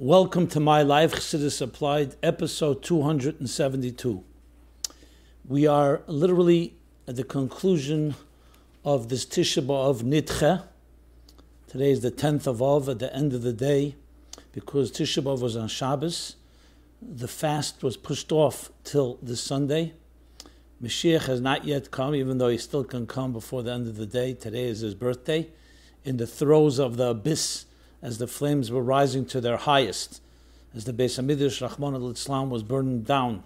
Welcome to My Life Chassidus Applied, episode 272. We are literally at the conclusion of this Tisha B'Av Nitche. Today is the 10th of Av, at the end of the day, because Tisha B'Av was on Shabbos. The fast was pushed off till this Sunday. Mashiach has not yet come, even though he still can come before the end of the day. Today is his birthday. In the throes of the abyss, as the flames were rising to their highest, as the Beis Hamikdash Rahman al Islam was burned down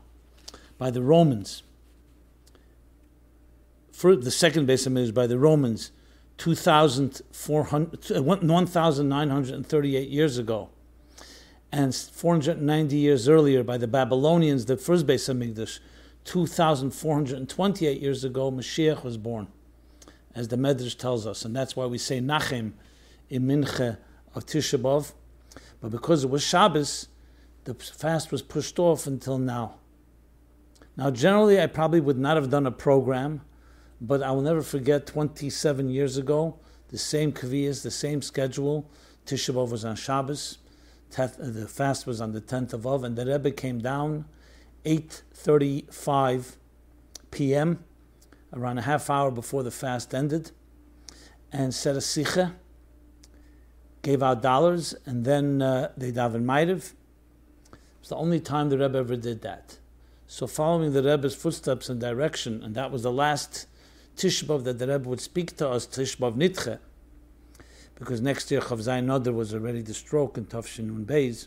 by the Romans. For the second Beis Hamikdash by the Romans, 1,938 uh, years ago, and 490 years earlier by the Babylonians, the first Beis Hamikdash, 2,428 years ago, Mashiach was born, as the Medrash tells us, and that's why we say Nachem in Mincha of Tisha B'Av, but because it was Shabbos, the fast was pushed off until now. Now, generally, I probably would not have done a program, but I will never forget 27 years ago, the same kaviyas, the same schedule. Tisha B'Av was on Shabbos, uh, the fast was on the 10th of Av, and the Rebbe came down 8.35 p.m., around a half hour before the fast ended, and said a sikha, gave out dollars, and then uh, they daven ma'ariv. It's the only time the Rebbe ever did that. So following the Rebbe's footsteps and direction, and that was the last Tishbav that the Rebbe would speak to us, Tishbav Nitche, because next year Chavzayin Nodar was already the stroke in Tafshinun Beis.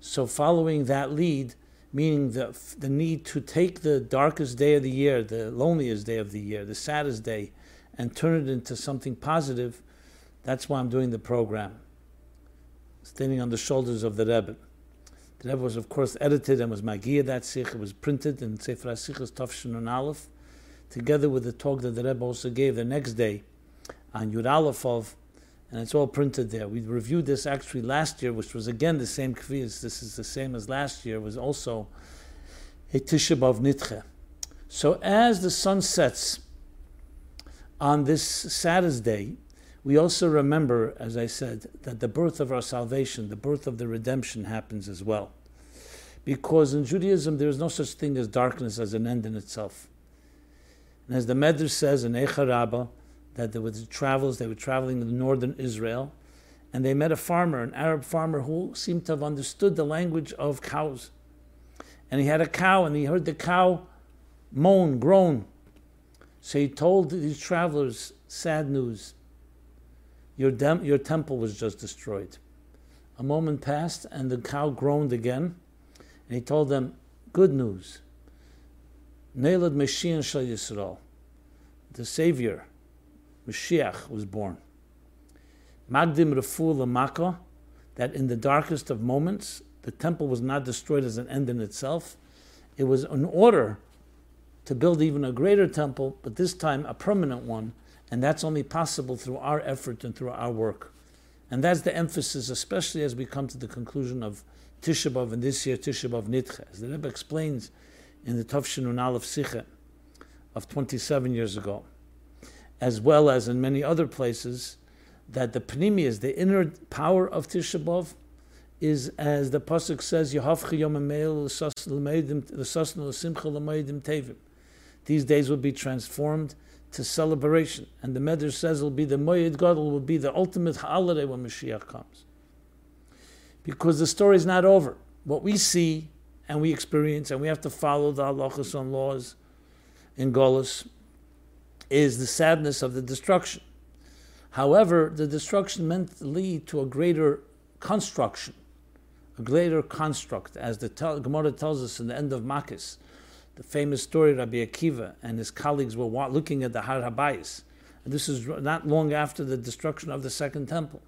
So following that lead, meaning the, the need to take the darkest day of the year, the loneliest day of the year, the saddest day, and turn it into something positive, that's why I'm doing the program, standing on the shoulders of the Rebbe. The Rebbe was, of course, edited and was Magia that Sikh. It was printed in Sefer HaSichas Tafshin and Aleph, together with the talk that the Rebbe also gave the next day on Yud Aleph of, and it's all printed there. We reviewed this actually last year, which was again the same kviz. This is the same as last year. It Was also a Tisha B'av Nitche. So as the sun sets on this saddest day, we also remember, as I said, that the birth of our salvation, the birth of the redemption happens as well. Because in Judaism, there is no such thing as darkness as an end in itself. And as the Medrash says in Eicha Rabbah, that there were travels, they were traveling in northern Israel, and they met a farmer, an Arab farmer who seemed to have understood the language of cows. And he had a cow, and he heard the cow moan, groan. So he told these travelers sad news your, dem- your temple was just destroyed. A moment passed, and the cow groaned again, and he told them, Good news. Neilad Mashiach Shal Yisrael, the Savior, Mashiach, was born. Magdim Refu Lamaka, that in the darkest of moments, the temple was not destroyed as an end in itself. It was an order to build even a greater temple, but this time a permanent one, and that's only possible through our effort and through our work. And that's the emphasis, especially as we come to the conclusion of Tisha B'Av and this year Tisha B'Av Nitche. As the Rebbe explains in the Tafshin Aleph Sikhe of 27 years ago, as well as in many other places, that the Pnimius, the inner power of Tisha B'Av, is as the pasuk says, "Yehavchi Yom Tevim." These days will be transformed to celebration. And the Medrash says it'll be the Moed Gadol will be the ultimate holiday when Mashiach comes. Because the story is not over. What we see and we experience, and we have to follow the halachas and laws in Golis, is the sadness of the destruction. However, the destruction meant to lead to a greater construction, a greater construct, as the Gemara tells us in the end of Makos the famous story of Rabbi Akiva and his colleagues were looking at the Har Habayis. This is not long after the destruction of the Second Temple.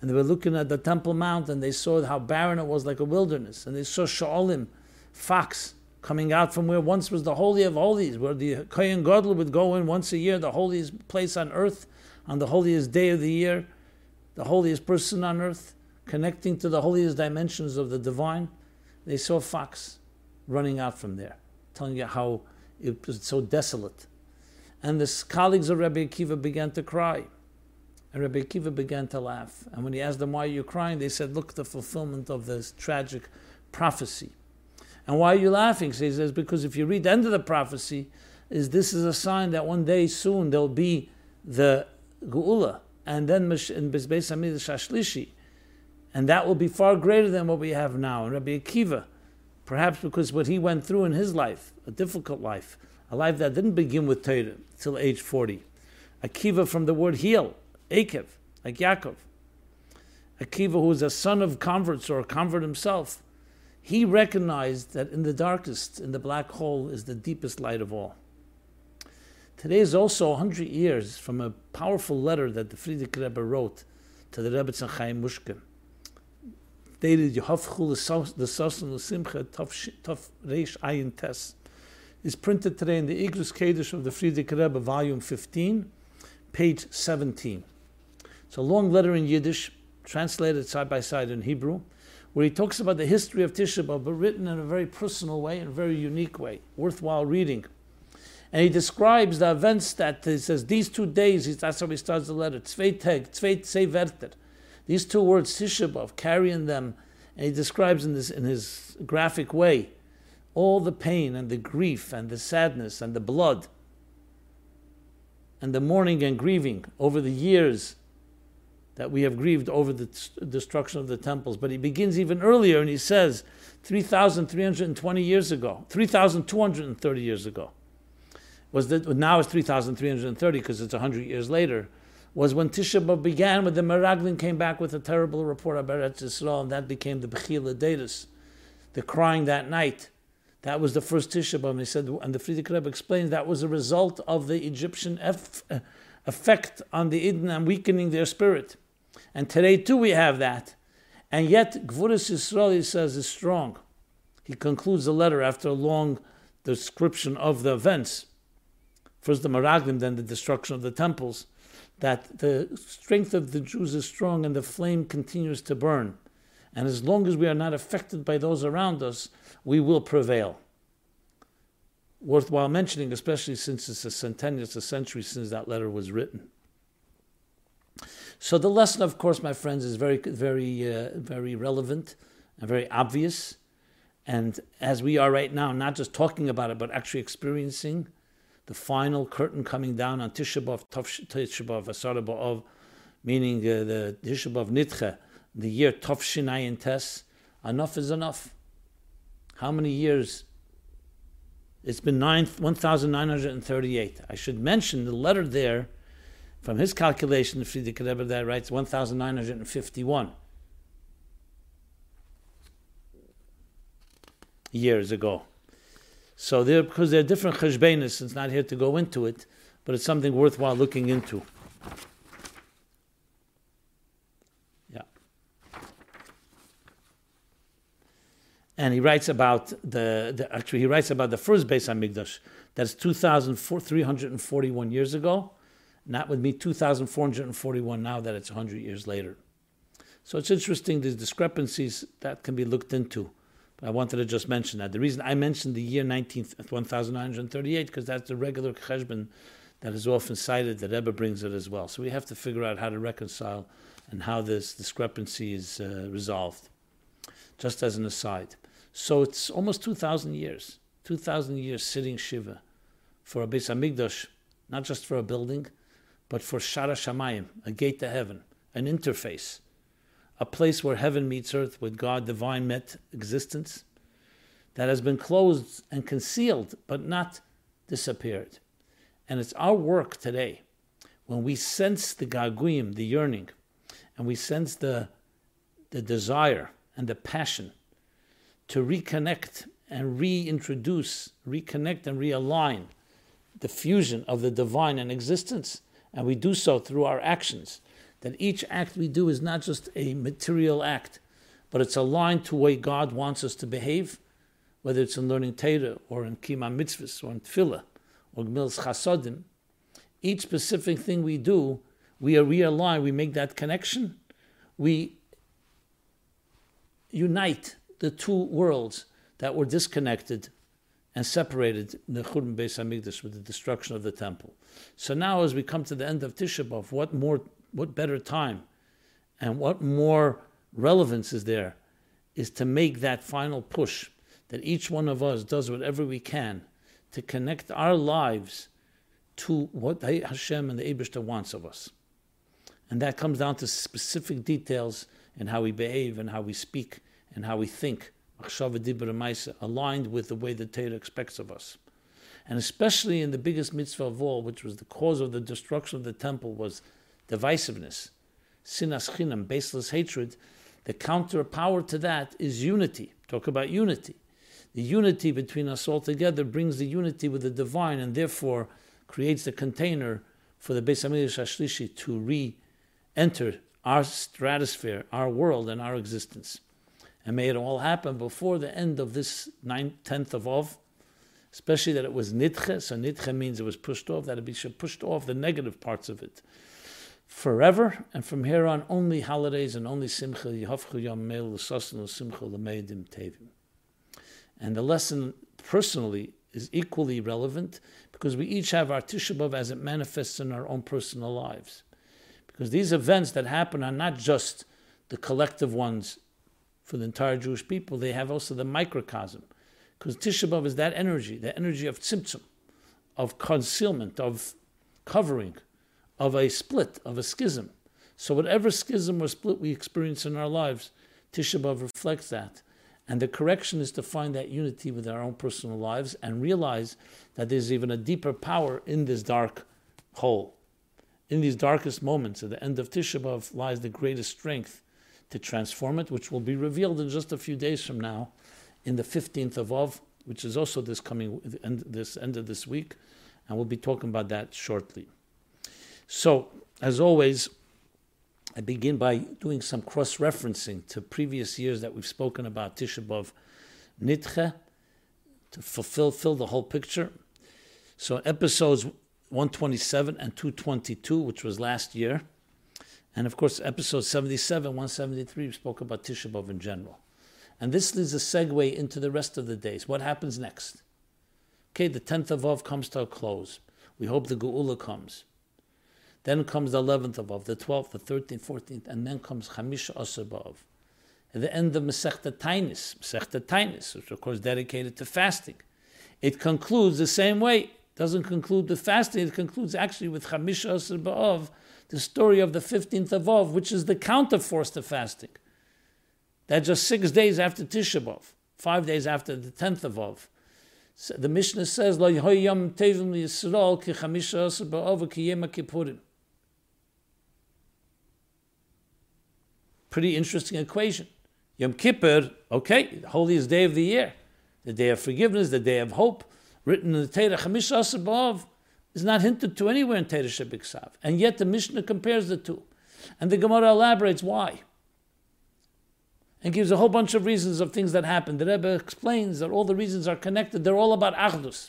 And they were looking at the Temple Mount and they saw how barren it was like a wilderness. And they saw Sha'olim, fox, coming out from where once was the Holy of Holies, where the Kohen Gadol would go in once a year, the holiest place on earth, on the holiest day of the year, the holiest person on earth, connecting to the holiest dimensions of the divine. They saw fox running out from there telling you how it was so desolate. And the colleagues of Rabbi Akiva began to cry. And Rabbi Akiva began to laugh. And when he asked them, Why are you crying? they said, Look, the fulfillment of this tragic prophecy. And why are you laughing? So he says, Because if you read the end of the prophecy, is this is a sign that one day soon there'll be the Geula, and then in Bezbeis Hamid Shashlishi. And that will be far greater than what we have now. And Rabbi Akiva, perhaps because what he went through in his life, a difficult life, a life that didn't begin with Torah till age 40. Akiva from the word heal, Akev, like Yaakov. Akiva, who was a son of converts or a convert himself, he recognized that in the darkest, in the black hole, is the deepest light of all. Today is also 100 years from a powerful letter that the Frierdiker Rebbe wrote to the Rebbe Chaim Mushkin. Dated Yehovchul the Simcha Tov Reish Ayin Tes is printed today in the Igros Kodesh of the Frierdiker Rebbe, volume 15, page 17. It's a long letter in Yiddish, translated side by side in Hebrew, where he talks about the history of Tisha B'Av, but written in a very personal way, in a very unique way, worthwhile reading. And he describes the events that he says these two days, that's how he starts the letter, Tzvei Teg, Tzei Verter. These two words, Tisha B'Av, carrying them, and he describes in, this, in his graphic way all the pain and the grief and the sadness and the blood and the mourning and grieving over the years that we have grieved over the destruction of the temples. But he begins even earlier and he says 3,320 years ago, 3,230 years ago. Was that now it's 3,330 because it's 100 years later. Was when Tisha B'av began, when the Meraglim came back with a terrible report about Eretz Yisrael, and that became the Bechila Datus, the crying that night. That was the first Tisha B'av. And he said, and the Frierdiker Rebbe explains that was a result of the Egyptian eh, effect on the Eden and weakening their spirit. And today too we have that. And yet Gvuras Yisrael, he says, is strong. He concludes the letter after a long description of the events. First the Meraglim, then the destruction of the temples. That the strength of the Jews is strong and the flame continues to burn. And as long as we are not affected by those around us, we will prevail. Worthwhile mentioning, especially since it's a centennial, it's a century since that letter was written. So the lesson, of course, my friends, is very, very, uh, very relevant and very obvious. And as we are right now, not just talking about it, but actually experiencing the final curtain coming down on Tisha B'Av, Tisha B'Av, Asara B'Av, meaning uh, the Tisha B'Av Nitche, the year Tov Shinayin Tes, enough is enough. How many years? It's been 1,938. I should mention the letter there from his calculation, the Frierdiker Rebbe there writes 1,951 years ago. So there, because there are different cheshbenis, it's not here to go into it, but it's something worthwhile looking into. Yeah. And he writes about the, the actually he writes about the first Beis Hamikdash. That's 2,341 years ago not with me 2,441 now that it's 100 years later. So it's interesting, these discrepancies that can be looked into. I wanted to just mention that. The reason I mentioned the year 19th, 1938, because that's the regular cheshbon that is often cited, the Rebbe brings it as well. So we have to figure out how to reconcile and how this discrepancy is uh, resolved. Just as an aside. So it's almost 2,000 years, 2,000 years sitting Shiva for a Beis Hamikdash, not just for a building, but for Shara Shamayim, a gate to heaven, an interface, a place where heaven meets earth with God, divine met existence, that has been closed and concealed, but not disappeared. And it's our work today, when we sense the gaguyim, the yearning, and we sense the, the desire and the passion to reconnect and reintroduce, reconnect and realign the fusion of the divine and existence and we do so through our actions. That each act we do is not just a material act, but it's aligned to way God wants us to behave, whether it's in learning Torah or in Kima Mitzvahs or in Tefillah or Gmil's Chasodim. Each specific thing we do, we are realigned, we make that connection, we unite the two worlds that were disconnected and separated in the Churban Beis Hamikdash with the destruction of the temple. So now, as we come to the end of Tisha B'av, what more what better time and what more relevance is there is to make that final push that each one of us does whatever we can to connect our lives to what Hashem and the Abishta wants of us. And that comes down to specific details in how we behave and how we speak and how we think, aligned with the way the Torah expects of us. And especially in the biggest mitzvah of all, which was the cause of the destruction of the temple, was divisiveness, sinas chinam, baseless hatred. The counter power to that is unity. Talk about unity. The unity between us all together brings the unity with the divine, and therefore creates the container for the Beis Hamikdash Ashlishi to re-enter our stratosphere, our world, and our existence. And may it all happen before the end of this ninth, tenth of Av, especially that it was nitche. So nitche means it was pushed off, that it be pushed off the negative parts of it forever. And from here on, only holidays and only simcha, yhavchu yom meil simcha tevim. And the lesson personally is equally relevant because we each have our Tisha B'Av as it manifests in our own personal lives. Because these events that happen are not just the collective ones for the entire Jewish people, they have also the microcosm. Because Tisha B'Av is that energy, the energy of tzimtzum, of concealment, of covering, of a split, of a schism. So whatever schism or split we experience in our lives, Tisha B'Av reflects that. And the correction is to find that unity with our own personal lives and realize that there's even a deeper power in this dark hole. In these darkest moments, at the end of Tisha B'Av, lies the greatest strength to transform it, which will be revealed in just a few days from now, in the 15th of Av, which is also this coming this end of this week, and we'll be talking about that shortly. So, as always, I begin by doing some cross referencing to previous years that we've spoken about Tisha B'Av Nitche to fulfill fill the whole picture. So episodes 127 and 222, which was last year, and of course episode 77, 173, we spoke about Tisha B'Av in general. And this leads a segue into the rest of the days. What happens next? Okay, the 10th of Av comes to a close. We hope the Geula comes. Then comes the 11th of Av, the 12th, the 13th, 14th, and then comes Chamisha Asar B'Av. At the end of Masechta Tainis, Masechta Tainis, which of course dedicated to fasting. It concludes the same way. It doesn't conclude with fasting, it concludes actually with Chamisha Asar B'Av, the story of the 15th of Av, which is the counterforce to fasting. That's just six days after Tisha B'Av, five days after the 10th of Av. So the Mishnah says, Lo Yom Tevim Yisrael ki Chamisha Asar B'Av ki Kippurim. Pretty interesting equation. Yom Kippur, okay, the holiest day of the year, the day of forgiveness, the day of hope, written in the Torah, Chamisha Asar is not hinted to anywhere in Torah Shebiksav. And yet the Mishnah compares the two. And the Gemara elaborates why. And gives a whole bunch of reasons of things that happened. The Rebbe explains that all the reasons are connected. They're all about Achdus,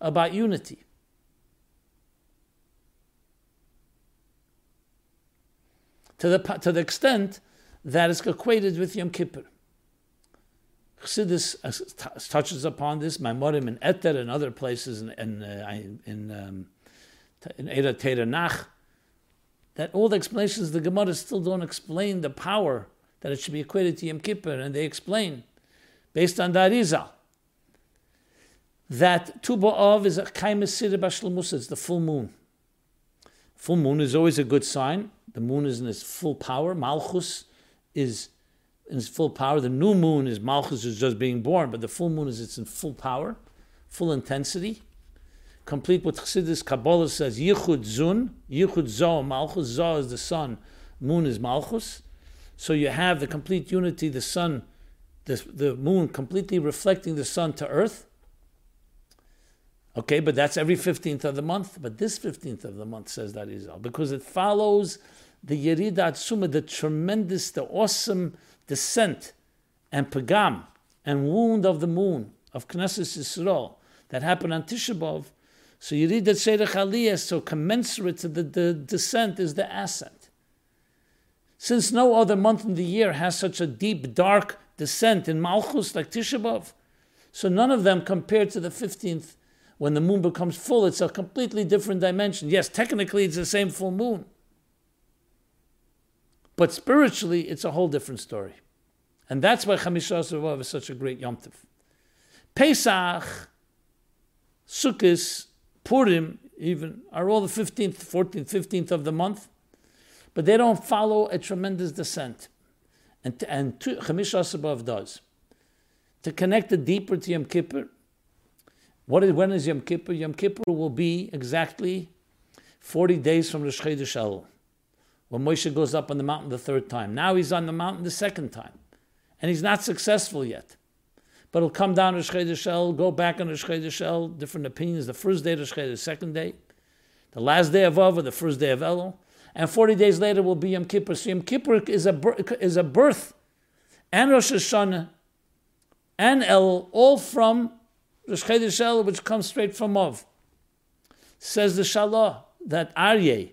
about unity. To the, to the extent that is equated with Yom Kippur. Chassidus uh, touches upon this, Maimorim and Eter and other places in in uh, in, um, in Nach, that all the explanations the Gemara still don't explain the power that it should be equated to Yom Kippur, and they explain, based on the that Tu B'Av is a Kaimasir Bashlemus, it's the full moon. Full moon is always a good sign. The moon is in its full power. Malchus is in its full power. The new moon is Malchus is just being born, but the full moon is it's in full power, full intensity. Complete what Chassidus Kabbalah says, Yichud Zun, Yichud Zo, Malchus, Zo is the sun, moon is Malchus. So you have the complete unity, the sun, the, the moon completely reflecting the sun to earth. Okay, but that's every 15th of the month. But this 15th of the month says that is all because it follows the Yeridat Suma, the tremendous, the awesome descent and pagam and wound of the moon of Knesset Yisrael that happened on Tisha. So Yeridat Sederach Aliyah, so commensurate to the, the descent is the ascent. Since no other month in the year has such a deep, dark descent in Malchus like Tisha so none of them compared to the 15th when the moon becomes full, it's a completely different dimension. Yes, technically it's the same full moon. But spiritually, it's a whole different story. And that's why Chamisha Asavav is such a great Yom Tov. Pesach, Sukkot, Purim, even, are all the 15th, 14th, 15th of the month, but they don't follow a tremendous descent. And, and Chamisha does. To connect it deeper to Yom Kippur, what is, when is Yom Kippur? Yom Kippur will be exactly 40 days from Rosh Chodesh Elul, when Moshe goes up on the mountain the third time. Now he's on the mountain the second time, and he's not successful yet. But he'll come down to Chodesh Elul, go back on Rosh Chodesh different opinions. The first day of Rosh the second day, the last day of Av, or the first day of Elul, and 40 days later will be Yom Kippur. So Yom Kippur is a, is a birth, and Rosh Hashanah, and El, all from Rosh which comes straight from Av. Says the Shalah that Aryeh,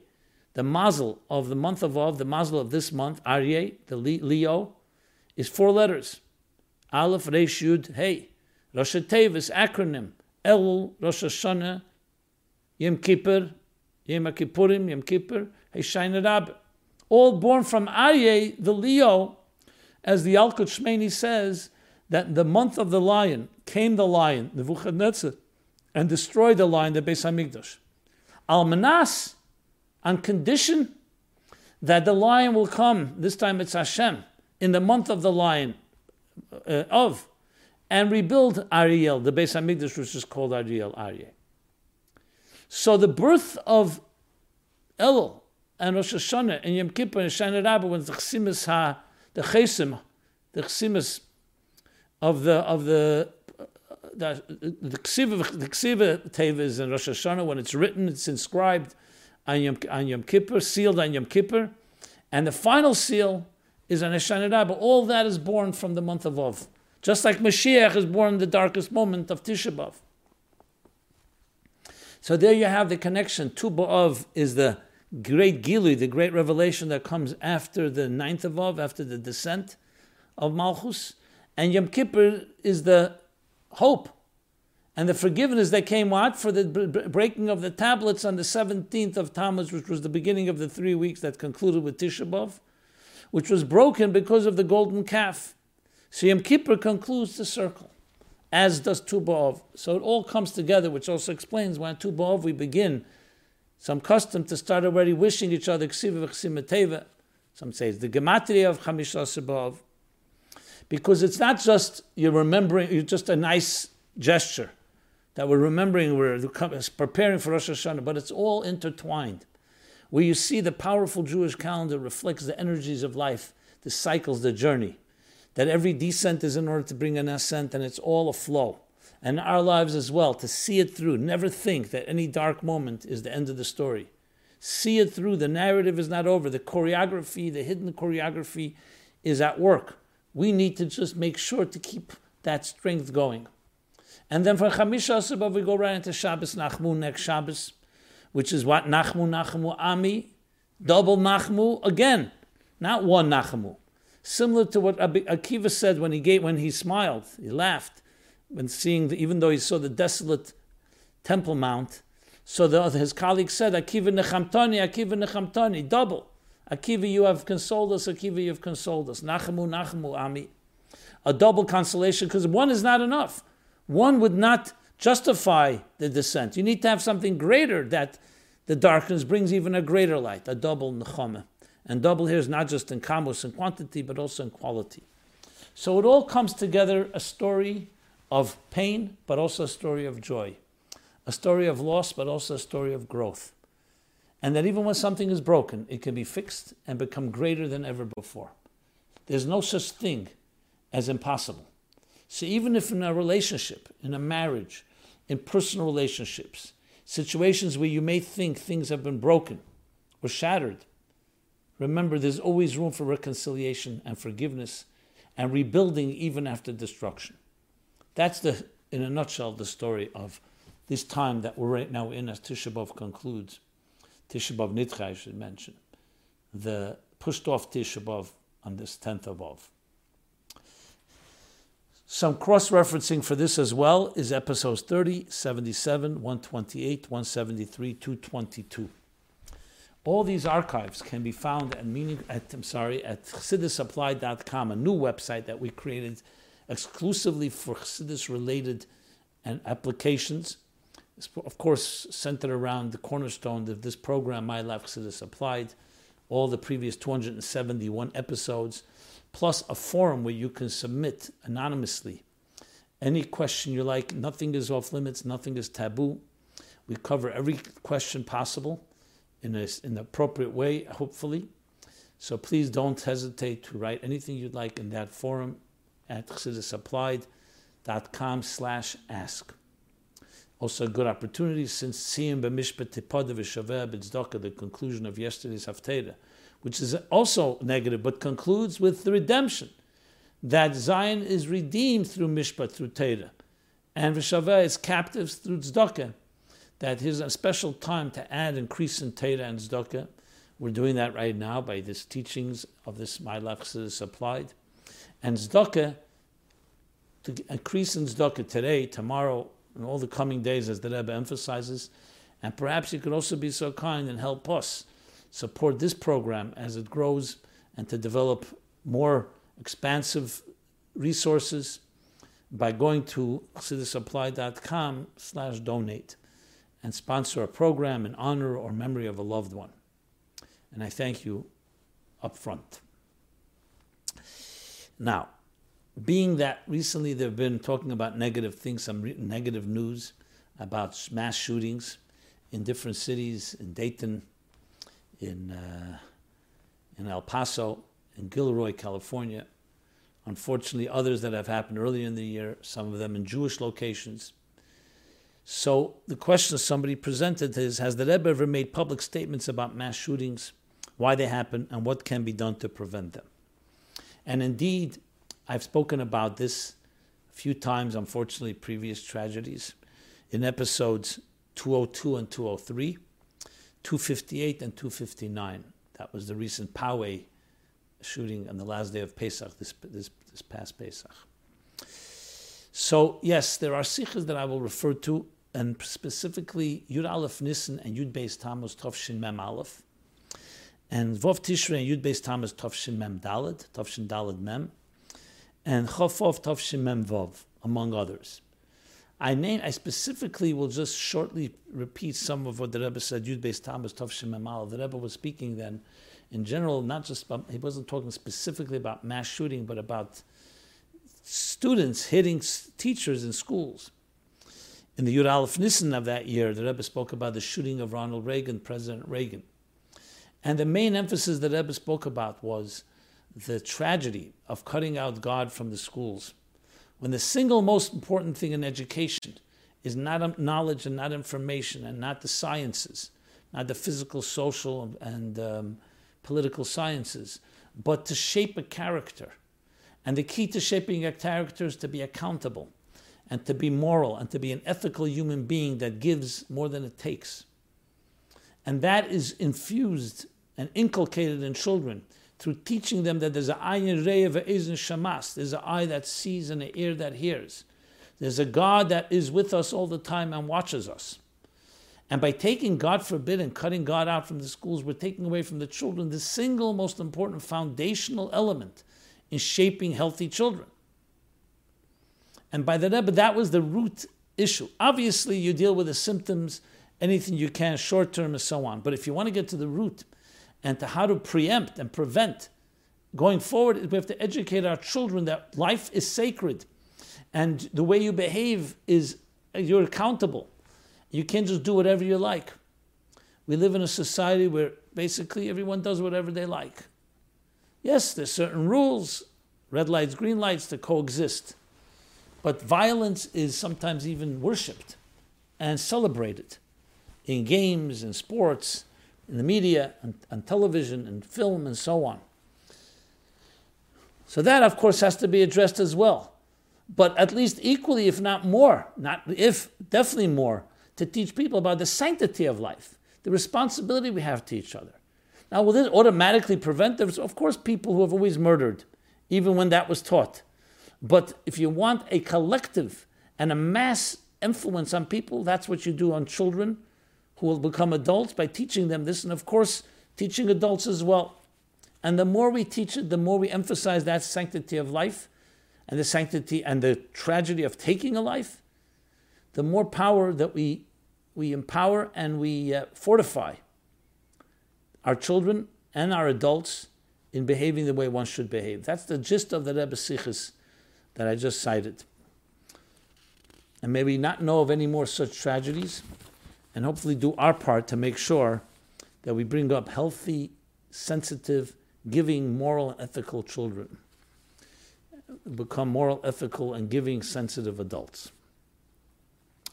the mazel of the month of Av, the mazel of this month, Aryeh, the Leo, is four letters. Aleph, Resh, Yud, Hey. Rosh Tevis, acronym. Elul, Rosh Hashanah, Yom Kippur, Yom Kippurim, Yom Kippur, Heshayin Rab. All born from Aryeh, the Leo, as the Yalkut Shimoni says, that the month of the lion came the lion, Nebuchadnezzar, and destroyed the lion, the Beis Hamikdash. Almanas, on condition that the lion will come, this time it's Hashem, in the month of the lion uh, of, and rebuild Ariel, the Beis Hamikdash, which is called Ariel, Aryeh. So the birth of Elul and Rosh Hashanah and Yom Kippur and Shana Rabbah, when the Chsimis ha, the Chesim, the Chsimis of the of the the the ksiva the ksiva teva in Rosh Hashanah when it's written, it's inscribed on Yom, on Yom Kippur, sealed on Yom Kippur, and the final seal is on Hashanah Rabbah. All that is born from the month of Av, just like Mashiach is born in the darkest moment of Tisha B'av. So there you have the connection. Tu B'av is the great Gilui, the great revelation that comes after the ninth of Av, after the descent of Malchus. And Yom Kippur is the hope and the forgiveness that came out For the breaking of the tablets on the 17th of Tammuz, which was the beginning of the three weeks that concluded with Tisha B'Av, which was broken because of the golden calf. So Yom Kippur concludes the circle, as does Tu B'Av. So it all comes together, which also explains why Tu B'Av we begin some custom to start already wishing each other Some say it's the gematria of Chamisha B'Av because it's not just you're remembering, you're just a nice gesture that we're remembering, we're preparing for Rosh Hashanah, but it's all intertwined. Where you see the powerful Jewish calendar reflects the energies of life, the cycles, the journey. That every descent is in order to bring an ascent, and it's all a flow. And our lives as well, to see it through. Never think that any dark moment is the end of the story. See it through. The narrative is not over. The choreography, the hidden choreography, is at work we need to just make sure to keep that strength going. And then for Chamisha Asabah, we go right into Shabbos Nachmu next Shabbos, which is what? Nachmu, Nachmu, Ami, double Nachmu, again, not one Nachmu. Similar to what Akiva said when he gave, when he smiled, he laughed when seeing, the, even though he saw the desolate Temple Mount. So the, his colleague said, Akiva Nechamtani, Akiva Nechamtani, double. Akiva, you have consoled us. Akiva, you have consoled us. Nachamu, Nachamu, Ami. A double consolation because one is not enough. One would not justify the descent. You need to have something greater that the darkness brings even a greater light, a double nechama. And double here is not just in kamos and quantity, but also in quality. So it all comes together a story of pain, but also a story of joy, a story of loss, but also a story of growth and that even when something is broken, it can be fixed and become greater than ever before. There's no such thing as impossible. So even if in a relationship, in a marriage, in personal relationships, situations where you may think things have been broken or shattered, remember there's always room for reconciliation and forgiveness and rebuilding even after destruction. That's the, in a nutshell, the story of this time that we're right now in as Tisha B'Av concludes. Tisha B'Av Nidcha, I should mention, the pushed off Tisha B'Av on this 10th of Av. Some cross referencing for this as well is episodes 30, 77, 128, 173, 222. All these archives can be found at meaning at I'm sorry at chassidusapplied.com, a new website that we created exclusively for chassidus related and applications. It's of course centered around the cornerstone of this program, My Life Chassidus Applied, all the previous 271 episodes, plus a forum where you can submit anonymously any question you like. Nothing is off limits. Nothing is taboo. We cover every question possible in, a, in the appropriate way, hopefully. So please don't hesitate to write anything you'd like in that forum at chassidusapplied.com slash ask. Also a good opportunity since Siyim b'mishpat tipada v'shaveh b'tzedakah, the conclusion of yesterday's Haftarah, which is also negative, but concludes with the redemption that Zion is redeemed through Mishpat, through Torah, and Vishaveh is captives through Tzedakah. That here's a special time to add increase in Torah and Tzedakah. We're doing that right now by this teachings of this My Life is applied. And Tzedakah, to increase in Tzedakah today, tomorrow, and all the coming days, as the Rebbe emphasizes, and perhaps you could also be so kind and help us support this program as it grows and to develop more expansive resources by going to chassidusapplied.com slash donate and sponsor a program in honor or memory of a loved one. And I thank you up front. Now, being that recently they've been talking about negative things, some re- negative news about mass shootings in different cities, in Dayton, in, uh, in El Paso, in Gilroy, California. Unfortunately, others that have happened earlier in the year, some of them in Jewish locations. So the question somebody presented is Has the Rebbe ever made public statements about mass shootings, why they happen, and what can be done to prevent them? And indeed, I've spoken about this a few times, unfortunately, previous tragedies, in episodes 202 and 203, 258 and 259. That was the recent Poway shooting on the last day of Pesach, this, this, this past Pesach. So, yes, there are sikhs that I will refer to, and specifically Yud Aleph Nissen and Yud Beis Tammuz Tovshin Mem Aleph, and Vov Tishrei and Yud Beis Tammuz Tovshin Mem Dalad, Tovshin Dalad Mem, and Chofov Tovshin Mem Vov, among others. I name, I specifically will just shortly repeat some of what the Rebbe said, Yud Beis Tammuz Tovshin Mem Aleph. The Rebbe was speaking then in general, not just about, he wasn't talking specifically about mass shooting, but about students hitting teachers in schools. In the Yud Aleph Nissen of that year, the Rebbe spoke about the shooting of Ronald Reagan, President Reagan. And the main emphasis that Rebbe spoke about was the tragedy of cutting out God from the schools. When the single most important thing in education is not knowledge and not information and not the sciences, not the physical, social, and um, political sciences, but to shape a character. And the key to shaping a character is to be accountable and to be moral and to be an ethical human being that gives more than it takes. And that is infused and inculcated in children through teaching them that there's an ayin rei ve'ezin shamas, there's an eye that sees and an ear that hears. There's a God that is with us all the time and watches us. And by taking, God forbid, and cutting God out from the schools, we're taking away from the children the single most important foundational element in shaping healthy children. And by the Rebbe, that was the root issue. Obviously, you deal with the symptoms, anything you can, short term, and so on. But if you want to get to the root and to how to preempt and prevent going forward, we have to educate our children that life is sacred and the way you behave is you're accountable. You can't just do whatever you like. We live in a society where basically everyone does whatever they like. Yes, there's certain rules, red lights, green lights, to coexist. But violence is sometimes even worshipped and celebrated in games, and sports, in the media, and, on television, and film, and so on. So that, of course, has to be addressed as well. But at least equally, if not more, not if, definitely more, to teach people about the sanctity of life, the responsibility we have to each other. Now, will this automatically prevent? There's, of course, people who have always murdered, even when that was taught. But if you want a collective and a mass influence on people, that's what you do on children who will become adults by teaching them this. And of course, teaching adults as well. And the more we teach it, the more we emphasize that sanctity of life and the sanctity and the tragedy of taking a life, the more power that we, we empower and we uh, fortify our children and our adults in behaving the way one should behave. That's the gist of the Rebbe Sichos that I just cited. And may we not know of any more such tragedies, and hopefully do our part to make sure that we bring up healthy, sensitive, giving, moral, and ethical children. Become moral, ethical, and giving, sensitive adults.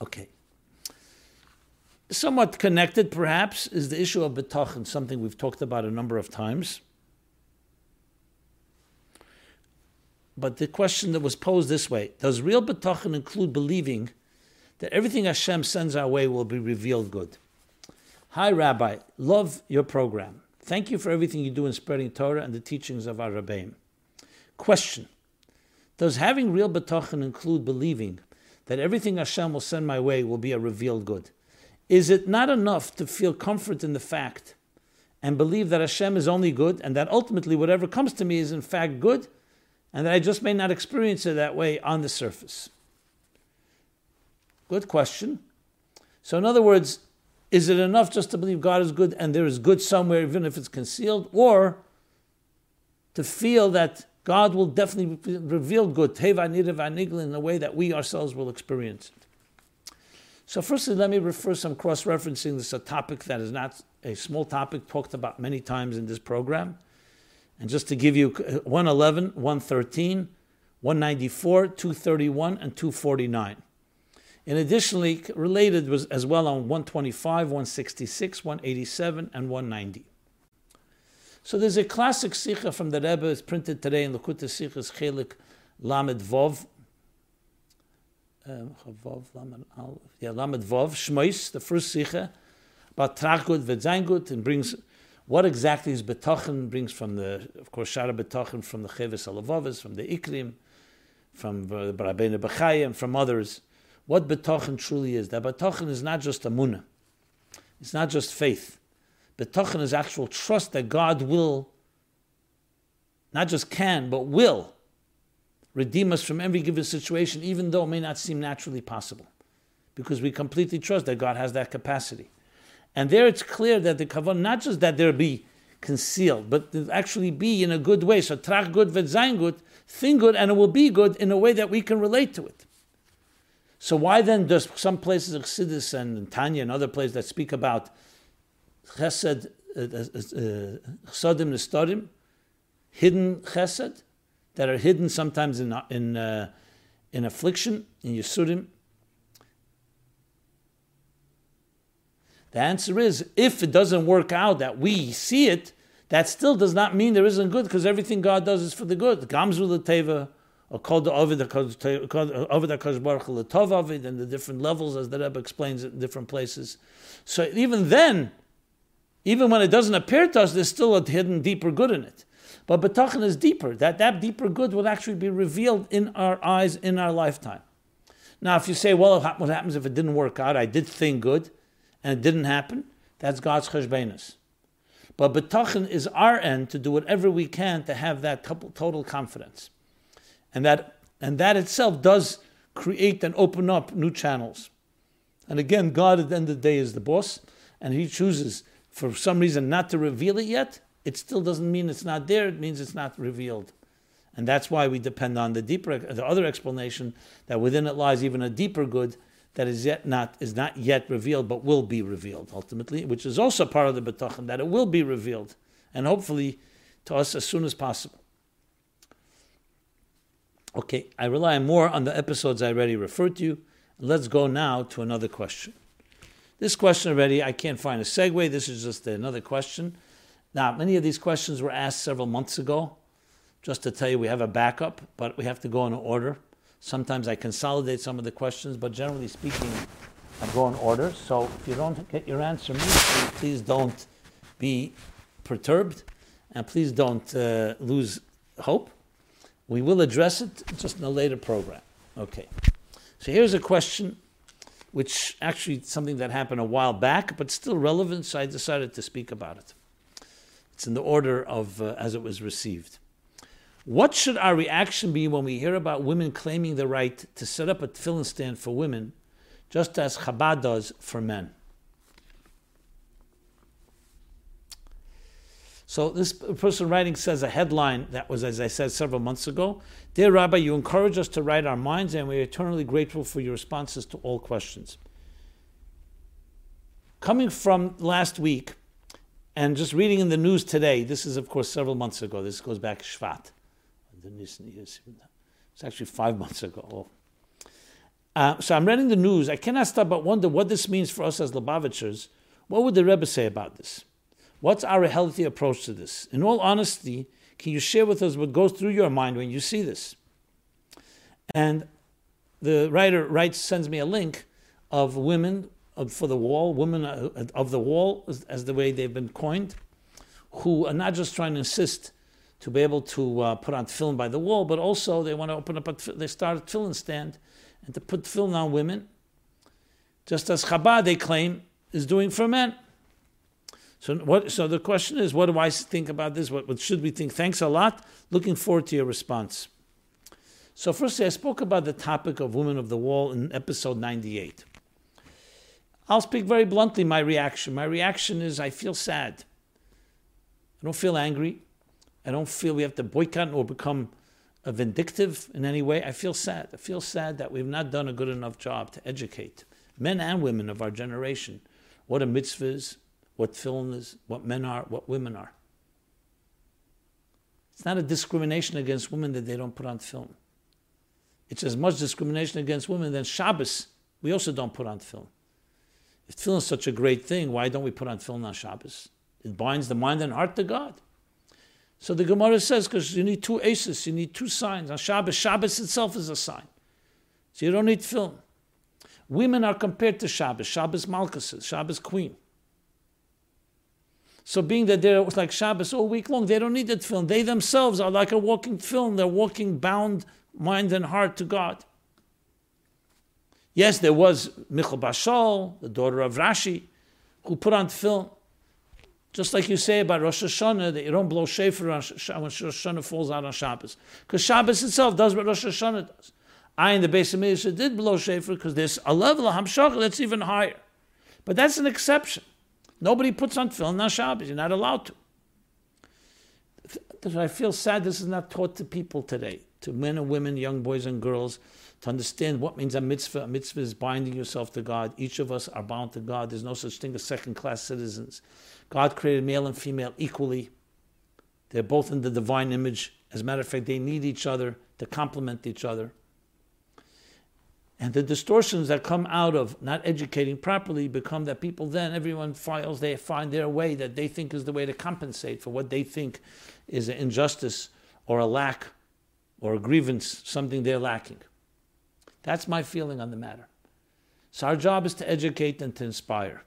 Okay. Somewhat connected, perhaps, is the issue of betachin, something we've talked about a number of times. But the question that was posed this way Does real betachin include believing that everything Hashem sends our way will be revealed good? Hi, Rabbi. Love your program. Thank you for everything you do in spreading Torah and the teachings of our Rabbeim. Question Does having real betachin include believing that everything Hashem will send my way will be a revealed good? Is it not enough to feel comfort in the fact and believe that Hashem is only good and that ultimately whatever comes to me is in fact good and that I just may not experience it that way on the surface? Good question. So, in other words, is it enough just to believe God is good and there is good somewhere, even if it's concealed, or to feel that God will definitely reveal good, in a way that we ourselves will experience it? So, firstly, let me refer some cross referencing. This is a topic that is not a small topic, talked about many times in this program. And just to give you uh, 111, 113, 194, 231, and 249. And additionally, related was as well on 125, 166, 187, and 190. So there's a classic sikha from the Rebbe, it's printed today in Likkutei Sichos Chelik Lamed Vov. Um, yeah, Lamed Vov, Shmois, the first sikha, about Trachgut, Vedzaingut, and brings what exactly is betachin brings from the, of course, Shara betachin from the Cheves Alavavis, from the Ikrim, from the Rabbeinu Bechayim, from others. What betachin truly is. That betachin is not just a munah. It's not just faith. Betachin is actual trust that God will, not just can, but will redeem us from every given situation, even though it may not seem naturally possible. Because we completely trust that God has that capacity. And there it's clear that the kavan, not just that there be concealed, but actually be in a good way. So trach good, v'zayin good, think good, and it will be good in a way that we can relate to it. So why then does some places of Chassidus and Tanya and other places that speak about chesed, uh, uh, uh, chsadim hidden chesed, that are hidden sometimes in, in, uh, in affliction, in yisurim, The answer is if it doesn't work out that we see it, that still does not mean there isn't good because everything God does is for the good. Gamzu l'teva, called the Ovid HaKadosh Baruch Hu Ovid, and the different levels as the Rebbe explains it in different places. So even then, even when it doesn't appear to us, there's still a hidden deeper good in it. But betachin is deeper. That that deeper good will actually be revealed in our eyes in our lifetime. Now, if you say, well, what happens if it didn't work out? I did think good and it didn't happen, that's God's cheshbenus. But betachin is our end to do whatever we can to have that total confidence, and that and that itself does create and open up new channels. And again, God at the end of the day is the boss, and He chooses for some reason not to reveal it yet. It still doesn't mean it's not there. It means it's not revealed. And that's why we depend on the deeper, the other explanation that within it lies even a deeper good that is yet not is not yet revealed, but will be revealed ultimately, which is also part of the betachin that it will be revealed, and hopefully to us as soon as possible. Okay, I rely more on the episodes I already referred to. Let's go now to another question. This question already, I can't find a segue. This is just another question. Now, many of these questions were asked several months ago. Just to tell you, we have a backup, but we have to go in order. Sometimes I consolidate some of the questions, but generally speaking, I go in order. So if you don't get your answer please don't be perturbed and please don't uh, lose hope. We will address it just in a later program. Okay. So here's a question which actually something that happened a while back, but still relevant, so I decided to speak about it. It's in the order of uh, as it was received. What should our reaction be when we hear about women claiming the right to set up a tefillin stand for women, just as Chabad does for men? So this person writing says a headline that was, as I said several months ago. Dear Rabbi, you encourage us to write our minds, and we are eternally grateful for your responses to all questions. Coming from last week, and just reading in the news today, this is of course several months ago. This goes back Shvat. It's actually five months ago. Uh, so I'm reading the news. I cannot stop but wonder what this means for us as Lubavitchers. What would the Rebbe say about this? What's our healthy approach to this? In all honesty, can you share with us what goes through your mind when you see this? And the writer writes, sends me a link of women for the wall, women uh, of the wall, as the way they've been coined, who are not just trying to insist to be able to uh, put on tefillin by the wall, but also they want to open up a, they start a tefillin stand and to put tefillin on women, just as Chabad, they claim, is doing for men. So, what, so the question is, what do I think about this? What, what should we think? Thanks a lot. Looking forward to your response. So, firstly, I spoke about the topic of Women of the Wall in episode 98. I'll speak very bluntly my reaction. My reaction is I feel sad. I don't feel angry. I don't feel we have to boycott or become uh, vindictive in any way. I feel sad. I feel sad that we've not done a good enough job to educate men and women of our generation what a mitzvah is, what tefillin is, what men are, what women are. It's not a discrimination against women that they don't put on tefillin. It's as much discrimination against women than Shabbos. We also don't put on tefillin. If tefillin is such a great thing, why don't we put on tefillin on Shabbos? It binds the mind and heart to God. So the Gemara says, because you need two aces, you need two signs. On Shabbos, Shabbos itself is a sign. So you don't need tefillin. Women are compared to Shabbos. Shabbos Malchus, Shabbos Queen. So being that they're like Shabbos all week long, they don't need that tefillin. They themselves are like a walking tefillin. They're walking bound mind and heart to God. Yes, there was Michal Bashal, the daughter of Rashi, who put on tefillin. Just like you say about Rosh Hashanah, that you don't blow shofar when Rosh Hashanah falls out on Shabbos. Because Shabbos itself does what Rosh Hashanah does. I, in the Beis Hamikdash, did blow shofar because there's a level of Hamshach that's even higher. But that's an exception. Nobody puts on tefillin on Shabbos. You're not allowed to. I feel sad this is not taught to people today, to men and women, young boys and girls, to understand what means a mitzvah. A mitzvah is binding yourself to God. Each of us are bound to God. There's no such thing as second class citizens. God created male and female equally. They're both in the divine image. As a matter of fact, they need each other to complement each other. And the distortions that come out of not educating properly become that people then, everyone files, they find their way that they think is the way to compensate for what they think is an injustice or a lack or a grievance, something they're lacking. That's my feeling on the matter. So our job is to educate and to inspire,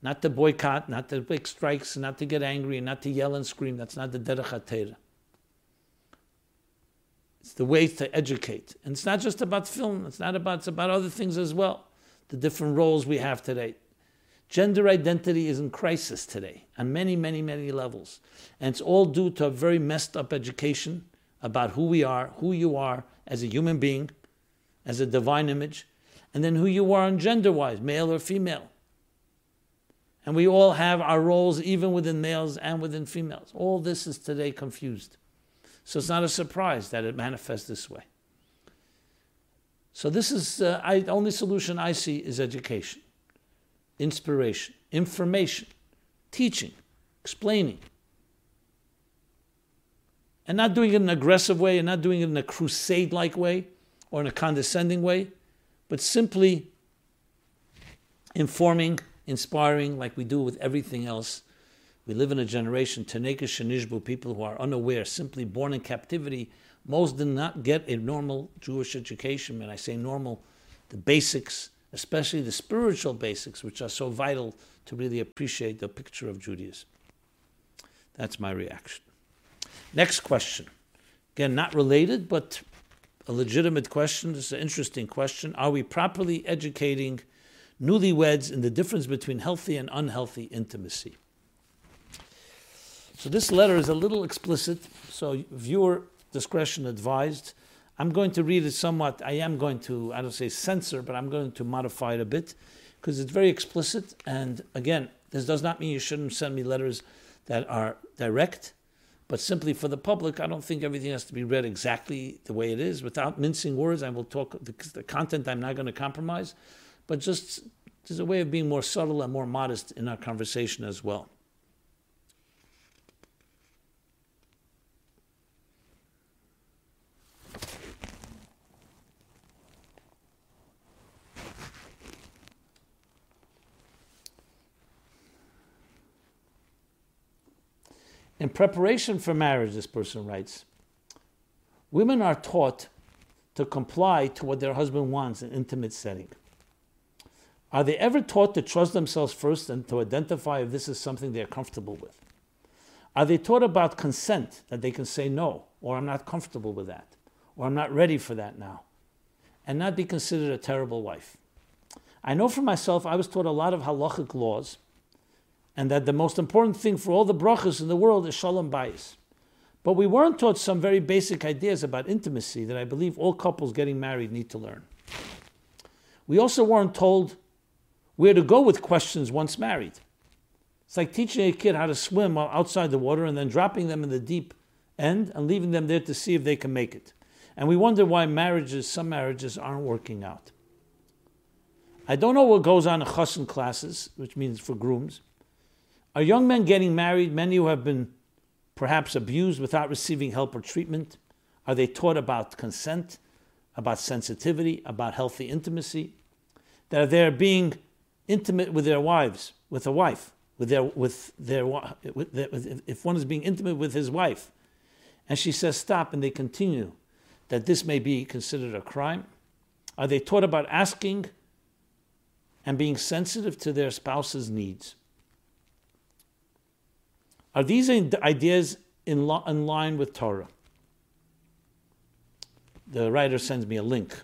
not to boycott, not to make strikes, not to get angry, and not to yell and scream. That's not the derech it's the way to educate. And it's not just about tefillin, it's not about, it's about other things as well. The different roles we have today. Gender identity is in crisis today on many, many, many levels. And it's all due to a very messed up education about who we are, who you are as a human being, as a divine image, and then who you are on gender wise, male or female. And we all have our roles, even within males and within females. All this is today confused. So it's not a surprise that it manifests this way. So this is uh, I, the only solution I see is education, inspiration, information, teaching, explaining. And not doing it in an aggressive way and not doing it in a crusade like way or in a condescending way, but simply informing, inspiring, like we do with everything else we live in a generation, Taneka Shanishbu, people who are unaware, simply born in captivity. Most did not get a normal Jewish education. When I say normal, the basics, especially the spiritual basics, which are so vital to really appreciate the picture of Judaism. That's my reaction. Next question. Again, not related, but a legitimate question. This is an interesting question. Are we properly educating newlyweds in the difference between healthy and unhealthy intimacy? So this letter is a little explicit, so viewer discretion advised. I'm going to read it somewhat. I am going to, I don't say censor, but I'm going to modify it a bit because it's very explicit. And again, this does not mean you shouldn't send me letters that are direct, but simply for the public, I don't think everything has to be read exactly the way it is. Without mincing words, I will talk the, the content. I'm not going to compromise, but just there's a way of being more subtle and more modest in our conversation as well. In preparation for marriage, this person writes, women are taught to comply to what their husband wants in intimate setting. Are they ever taught to trust themselves first and to identify if this is something they're comfortable with? Are they taught about consent, that they can say no, or I'm not comfortable with that, or I'm not ready for that now, and not be considered a terrible wife? I know for myself, I was taught a lot of halachic laws and that the most important thing for all the brachas in the world is shalom bayis. But we weren't taught some very basic ideas about intimacy that I believe all couples getting married need to learn. We also weren't told where to go with questions once married. It's like teaching a kid how to swim while outside the water and then dropping them in the deep end and leaving them there to see if they can make it. And we wonder why marriages, some marriages, aren't working out. I don't know what goes on in chassan classes, which means for grooms. Are young men getting married, many who have been perhaps abused without receiving help or treatment? Are they taught about consent, about sensitivity, about healthy intimacy? That they're being intimate with their wives, with a wife, with their, with their, with their if one is being intimate with his wife, and she says stop, and they continue, that this may be considered a crime? Are they taught about asking and being sensitive to their spouse's needs? Are these ideas in, lo- in line with Torah? The writer sends me a link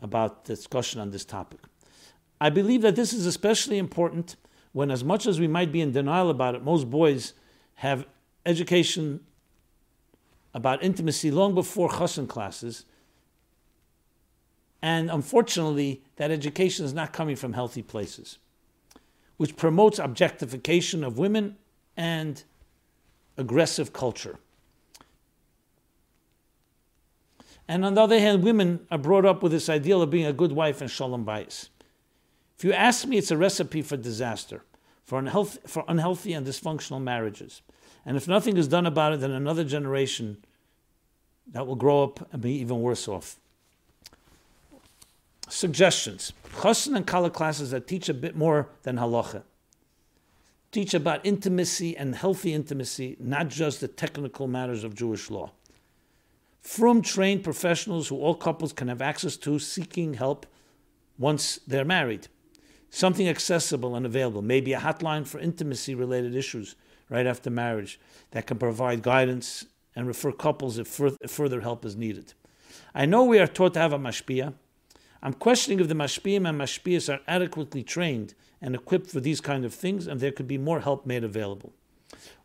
about discussion on this topic. I believe that this is especially important when, as much as we might be in denial about it, most boys have education about intimacy long before chassan classes. And unfortunately, that education is not coming from healthy places, which promotes objectification of women and aggressive culture. And on the other hand, women are brought up with this ideal of being a good wife and shalom bayis. If you ask me, it's a recipe for disaster, for unhealthy, for unhealthy and dysfunctional marriages. And if nothing is done about it, then another generation that will grow up and be even worse off. Suggestions. Chassan and Kala classes that teach a bit more than halacha teach about intimacy and healthy intimacy, not just the technical matters of Jewish law. From trained professionals who all couples can have access to seeking help once they're married. Something accessible and available, maybe a hotline for intimacy related issues right after marriage that can provide guidance and refer couples if further help is needed. I know we are taught to have a mashpia. I'm questioning if the mashpiyim and mashpiyas are adequately trained and equipped for these kind of things, and there could be more help made available.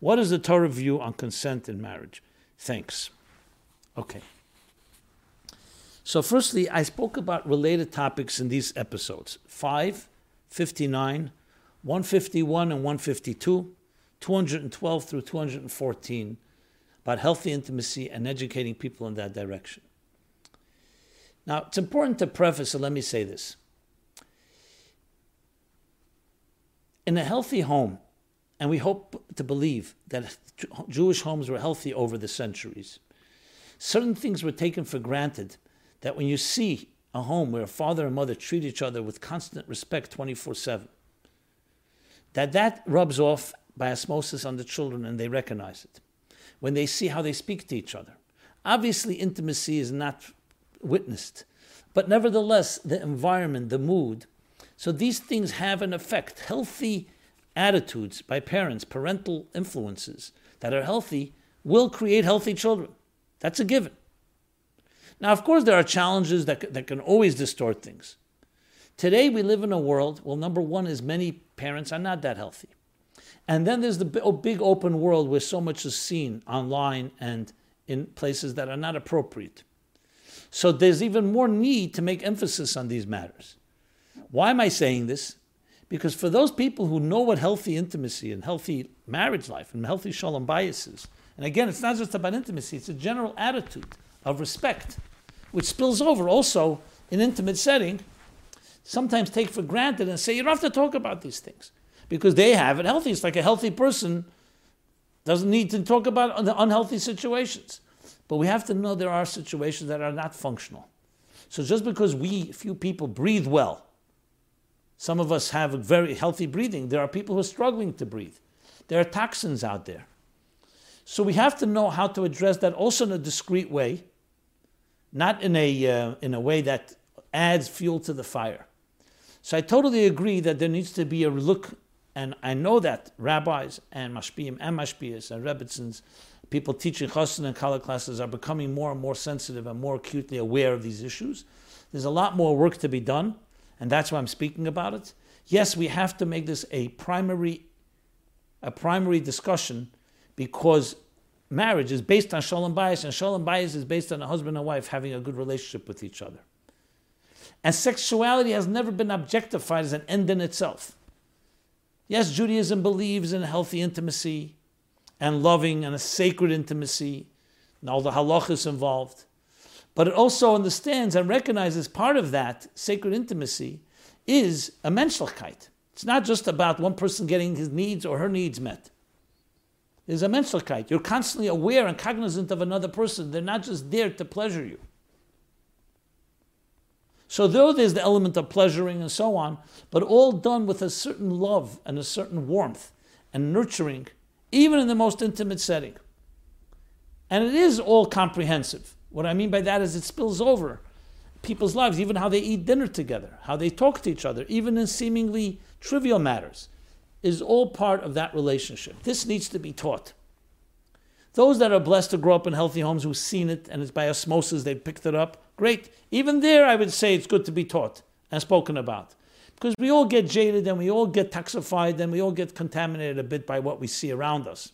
What is the Torah view on consent in marriage? Thanks. Okay. So, firstly, I spoke about related topics in these episodes 5, 59, 151, and 152, 212 through 214, about healthy intimacy and educating people in that direction. Now, it's important to preface, so let me say this. In a healthy home, and we hope to believe that Jewish homes were healthy over the centuries, certain things were taken for granted that when you see a home where a father and mother treat each other with constant respect 24 7, that that rubs off by osmosis on the children and they recognize it. When they see how they speak to each other. Obviously, intimacy is not witnessed, but nevertheless, the environment, the mood, so these things have an effect. Healthy attitudes by parents, parental influences that are healthy, will create healthy children. That's a given. Now, of course, there are challenges that, that can always distort things. Today, we live in a world, well, number one is many parents are not that healthy. And then there's the oh, big open world where so much is seen online and in places that are not appropriate. So there's even more need to make emphasis on these matters. Why am I saying this? Because for those people who know what healthy intimacy and healthy marriage life and healthy shalom is, and again, it's not just about intimacy, it's a general attitude of respect, which spills over also in intimate setting, sometimes take for granted and say, you don't have to talk about these things because they have it healthy. It's like a healthy person doesn't need to talk about the unhealthy situations. But we have to know there are situations that are not functional. So just because we, few people, breathe well, some of us have very healthy breathing. There are people who are struggling to breathe. There are toxins out there. So we have to know how to address that also in a discreet way, not in a, uh, in a way that adds fuel to the fire. So I totally agree that there needs to be a look and I know that rabbis and mashpiyim and mashpiyas and rebbitzins, people teaching chassan and kala classes are becoming more and more sensitive and more acutely aware of these issues. There's a lot more work to be done, and that's why I'm speaking about it. Yes, we have to make this a primary, a primary discussion because marriage is based on shalom bayis, and shalom bayis is based on a husband and wife having a good relationship with each other. And sexuality has never been objectified as an end in itself. Yes, Judaism believes in healthy intimacy and loving and a sacred intimacy and all the halachas involved. But it also understands and recognizes part of that sacred intimacy is a menschlichkeit. It's not just about one person getting his needs or her needs met. There's a menschlichkeit. You're constantly aware and cognizant of another person. They're not just there to pleasure you. So, though there's the element of pleasuring and so on, but all done with a certain love and a certain warmth and nurturing, even in the most intimate setting. And it is all comprehensive. What I mean by that is it spills over people's lives, even how they eat dinner together, how they talk to each other, even in seemingly trivial matters, is all part of that relationship. This needs to be taught. Those that are blessed to grow up in healthy homes who've seen it and it's by osmosis they've picked it up, great. Even there, I would say it's good to be taught and spoken about. Because we all get jaded and we all get toxified and we all get contaminated a bit by what we see around us.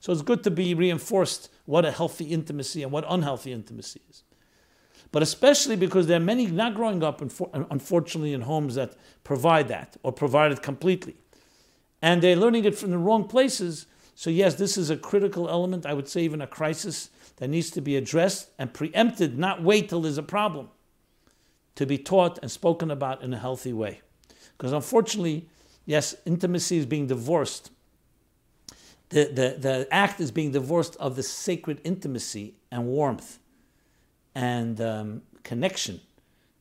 So it's good to be reinforced what a healthy intimacy and what unhealthy intimacy is. But especially because there are many not growing up, unfortunately, in homes that provide that or provide it completely. And they're learning it from the wrong places so, yes, this is a critical element, I would say even a crisis that needs to be addressed and preempted, not wait till there's a problem, to be taught and spoken about in a healthy way. Because unfortunately, yes, intimacy is being divorced. The, the, the act is being divorced of the sacred intimacy and warmth and um, connection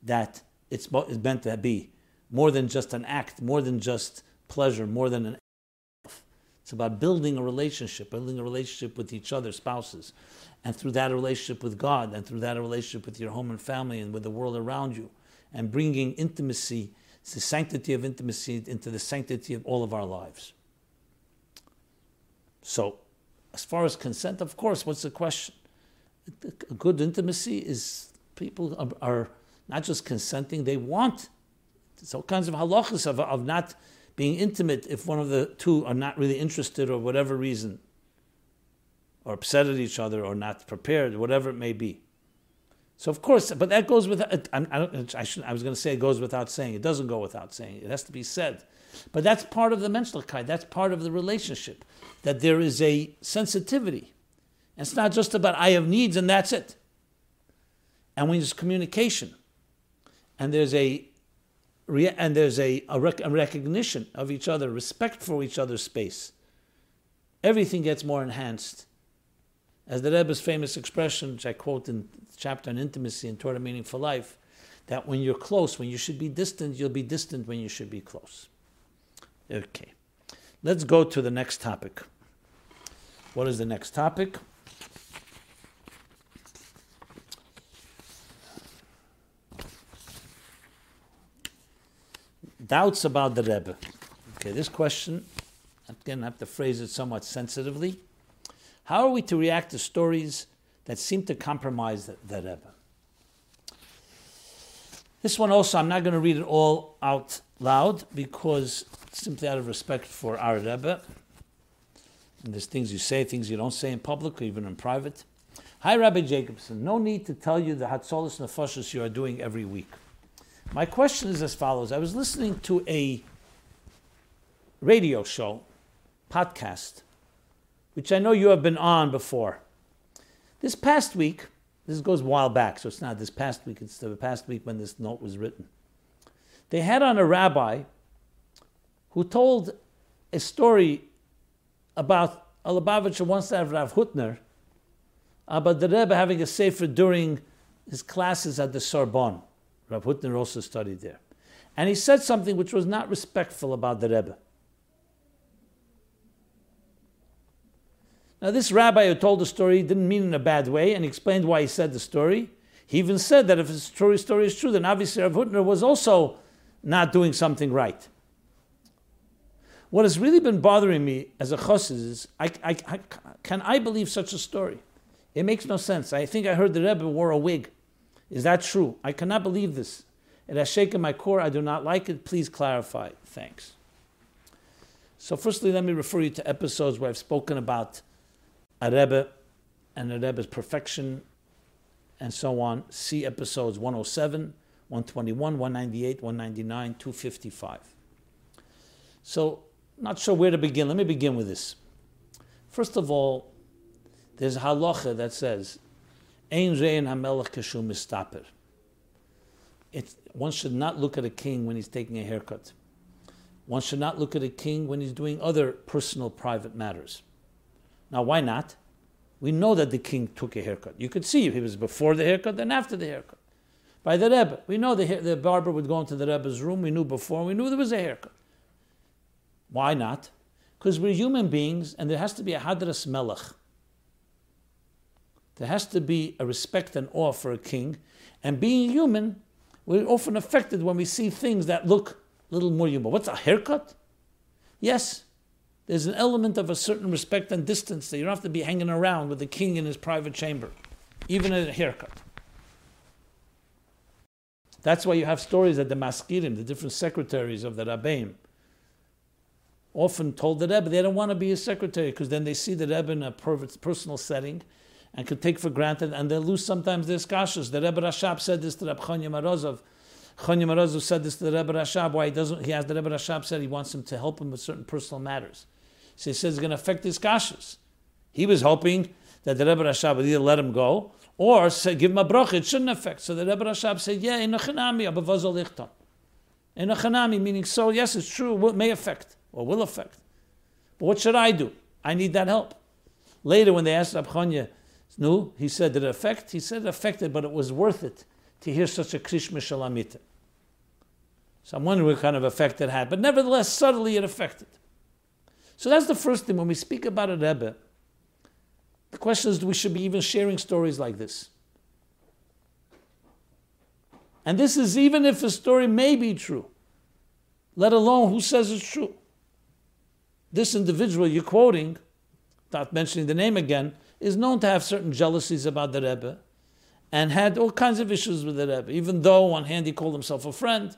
that it's meant to be. More than just an act, more than just pleasure, more than an it's about building a relationship, building a relationship with each other, spouses, and through that relationship with God, and through that relationship with your home and family and with the world around you, and bringing intimacy, the sanctity of intimacy into the sanctity of all of our lives. So, as far as consent, of course, what's the question? A good intimacy is people are, are not just consenting, they want. There's all kinds of halachas of, of not being intimate if one of the two are not really interested or whatever reason, or upset at each other or not prepared, whatever it may be. So of course, but that goes without. I, I, I, I was going to say it goes without saying. It doesn't go without saying. It has to be said. But that's part of the menschlichkeit. That's part of the relationship. That there is a sensitivity. And it's not just about I have needs and that's it. And when there's communication, and there's a and there's a, a, rec- a, recognition of each other, respect for each other's space, everything gets more enhanced. As the Rebbe's famous expression, which I quote in the chapter on intimacy and Torah meaning for life, that when you're close, when you should be distant, you'll be distant when you should be close. Okay. Let's go to the next topic. What is the next topic? doubts about the Rebbe. Okay, this question, again, I have to phrase it somewhat sensitively. How are we to react to stories that seem to compromise the, the Rebbe? This one also, I'm not going to read it all out loud because simply out of respect for our Rebbe, And there's things you say, things you don't say in public or even in private. Hi, Rabbi Jacobson. No need to tell you the Hatzolis Nefashis you are doing every week. My question is as follows I was listening to a radio show, podcast, which I know you have been on before. This past week, this goes a while back, so it's not this past week, it's the past week when this note was written. They had on a rabbi who told a story about a Lubavitcher once had Rav Hutner uh, about the Rebbe having a sefer during his classes at the Sorbonne. Rav Hutner also studied there. And he said something which was not respectful about the Rebbe. Now, this rabbi who told the story didn't mean in a bad way, and he explained why he said the story. He even said that if his story, story is true, then obviously Rav Hutner was also not doing something right. What has really been bothering me as a chassid is, I, I, I, can I believe such a story? It makes no sense. I think I heard the Rebbe wore a wig. Is that true? I cannot believe this. It has shaken my core. I do not like it. Please clarify. Thanks. So, firstly, let me refer you to episodes where I've spoken about a Rebbe and a Rebbe's perfection and so on. See episodes 107, 121, 198, 199, 255. So, not sure where to begin. Let me begin with this. First of all, there's halacha that says, Ein kashum mistaper. One should not look at a king when he's taking a haircut. One should not look at a king when he's doing other personal, private matters. Now, why not? We know that the king took a haircut. You could see if he was before the haircut, then after the haircut. By the Rebbe. We know the, the barber would go into the Rebbe's room. We knew before. We knew there was a haircut. Why not? Because we're human beings and there has to be a hadras melech. There has to be a respect and awe for a king. And being human, we're often affected when we see things that look a little more human. What's a haircut? Yes, there's an element of a certain respect and distance that you don't have to be hanging around with the king in his private chamber, even at a haircut. That's why you have stories that the mazkirim, the different secretaries of the rabbeim, often told the Rebbe they don't want to be his secretary because then they see the Rebbe in a personal setting and could take for granted and they lose sometimes their skashas. The Rebbe Rashab said this to Reb Chanya Morozov. Chanya Morozov said this to the Rebbe Rashab. Why he doesn't? He has the Rebbe Rashab said he wants him to help him with certain personal matters. So he says it's going to affect his kashas. He was hoping that the Rebbe Rashab would either let him go or say, give him a bracha. It shouldn't affect. So the Rebbe Rashab said, yeah, in a chanami, abavazol ichtam. In a chanami, meaning so, yes, it's true, it may affect or will affect. But what should I do? I need that help. Later, when they asked Abchanya, no, he said, did it affect? He said it affected, but it was worth it to hear such a krishma shalamita. So I'm wondering what kind of effect it had. But nevertheless, subtly it affected. So that's the first thing when we speak about a Rebbe. The question is, do we should be even sharing stories like this. And this is even if a story may be true, let alone who says it's true. This individual you're quoting, not mentioning the name again, is known to have certain jealousies about the Rebbe and had all kinds of issues with the Rebbe, even though on hand he called himself a friend.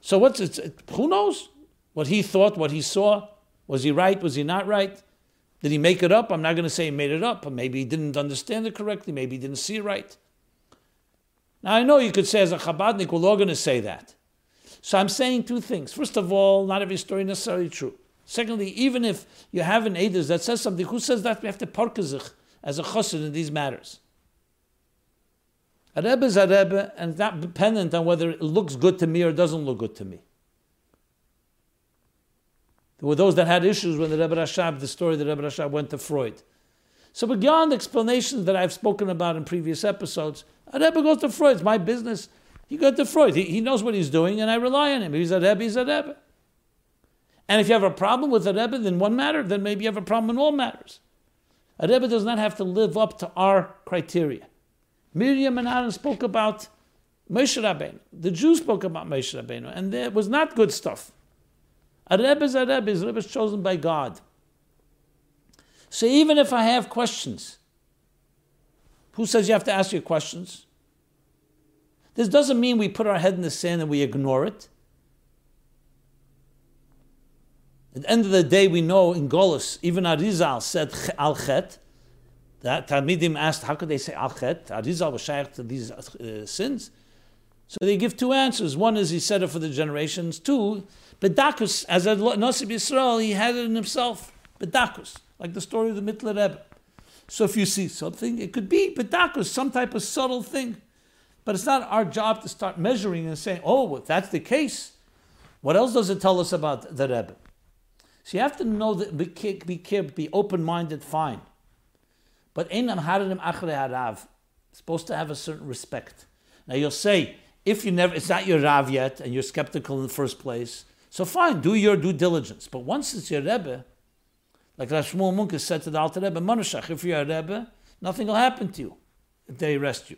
So what's it? Who knows what he thought, what he saw? Was he right? Was he not right? Did he make it up? I'm not going to say he made it up, but maybe he didn't understand it correctly. Maybe he didn't see it right. Now, I know you could say as a Chabadnik, we're all going to say that. So I'm saying two things. First of all, not every story necessarily true. Secondly, even if you have an Edis that says something, who says that we have to parkazich as a chassid in these matters? A Rebbe is a Rebbe, and it's not dependent on whether it looks good to me or doesn't look good to me. There were those that had issues when the Rebbe Rashab, the story the Rebbe Rashab went to Freud. So beyond explanations that I've spoken about in previous episodes, a Rebbe goes to Freud. It's my business. He goes to Freud. He, he knows what he's doing, and I rely on him. He's a Rebbe, he's a Rebbe. And if you have a problem with a Rebbe in one matter, then maybe you have a problem in all matters. A Rebbe does not have to live up to our criteria. Miriam and Aaron spoke about Moshe Rabbeinu. The Jews spoke about Moshe Rabbeinu, and there was not good stuff. A Rebbe is a Rebbe, a Rebbe is chosen by God. So even if I have questions, who says you have to ask your questions? This doesn't mean we put our head in the sand and we ignore it. At the end of the day, we know in Golos, even Arizal said al chet. That Talmidim asked, how could they say al chet? Arizal was shaykh to these uh, sins. So they give two answers. One is he said it for the generations. Two, Bedakus, as a Nosib Yisrael, he had it in himself. Bedakus, like the story of the Mittler Rebbe. So if you see something, it could be Bedakus, some type of subtle thing. But it's not our job to start measuring and saying, oh, if that's the case, what else does it tell us about the Rebbe? So you have to know that be, be, be open-minded, fine. But einam haradim achre harav, supposed to have a certain respect. Now you'll say, if you never, it's not your Rav yet, and you're skeptical in the first place, so fine, do your due diligence. But once it's your Rebbe, like Rav Shmuel Munkes said to the Alter Rebbe, Manushach, if you're a Rebbe, nothing will happen to you if they arrest you.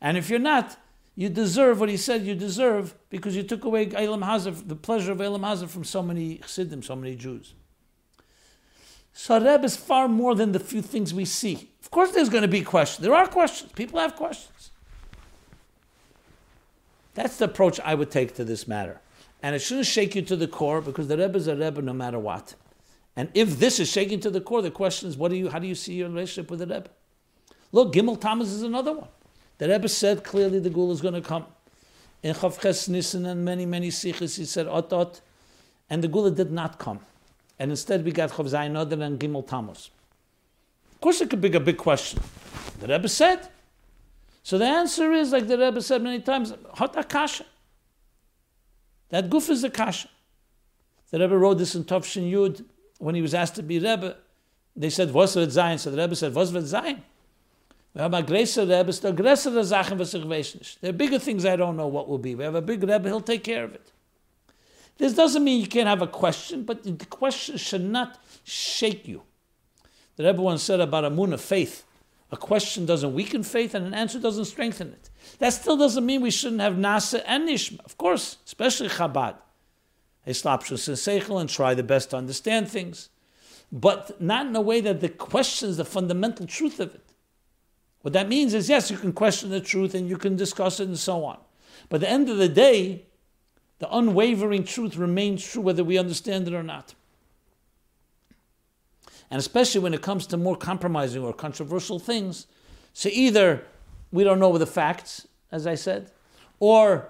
And if you're not, you deserve what he said you deserve because you took away Eilam Hazar, the pleasure of Eilam Hazar from so many Chassidim, so many Jews. So Rebbe is far more than the few things we see. Of course, there's going to be questions. There are questions. People have questions. That's the approach I would take to this matter. And it shouldn't shake you to the core because the Rebbe is a Rebbe no matter what. And if this is shaking to the core, the question is, what do you, how do you see your relationship with the Rebbe? Look, Gimel Tammuz is another one. The Rebbe said clearly the Gul is going to come. In Chavches Nissen and many, many sichos, he said, Ot, Ot, and the Geula did not come. And instead we got Chof Zayin and Gimel Tammuz. Of course it could be a big question. The Rebbe said, so the answer is, like the Rebbe said many times, hot akasha. That guf is a kasha. The Rebbe wrote this in Tof Shin Yud when he was asked to be Rebbe. They said, "Was sein?" So the Rebbe said, "Was sein?" We have a greater Rebbe, the größere Sachen, was ich weiß. There are bigger things I don't know what will be. We have a big Rebbe, he'll take care of it. This doesn't mean you can't have a question, but the question should not shake you. The Rebbe once said about a moon of faith a question doesn't weaken faith and an answer doesn't strengthen it. That still doesn't mean we shouldn't have Nasa and Nishma. Of course, especially Chabad. Eslapshus and Seichel and try the best to understand things. But not in a way that the questions the fundamental truth of it. What that means is, yes, you can question the truth and you can discuss it and so on. But at the end of the day, the unwavering truth remains true whether we understand it or not. And especially when it comes to more compromising or controversial things. So either we don't know the facts, as I said, or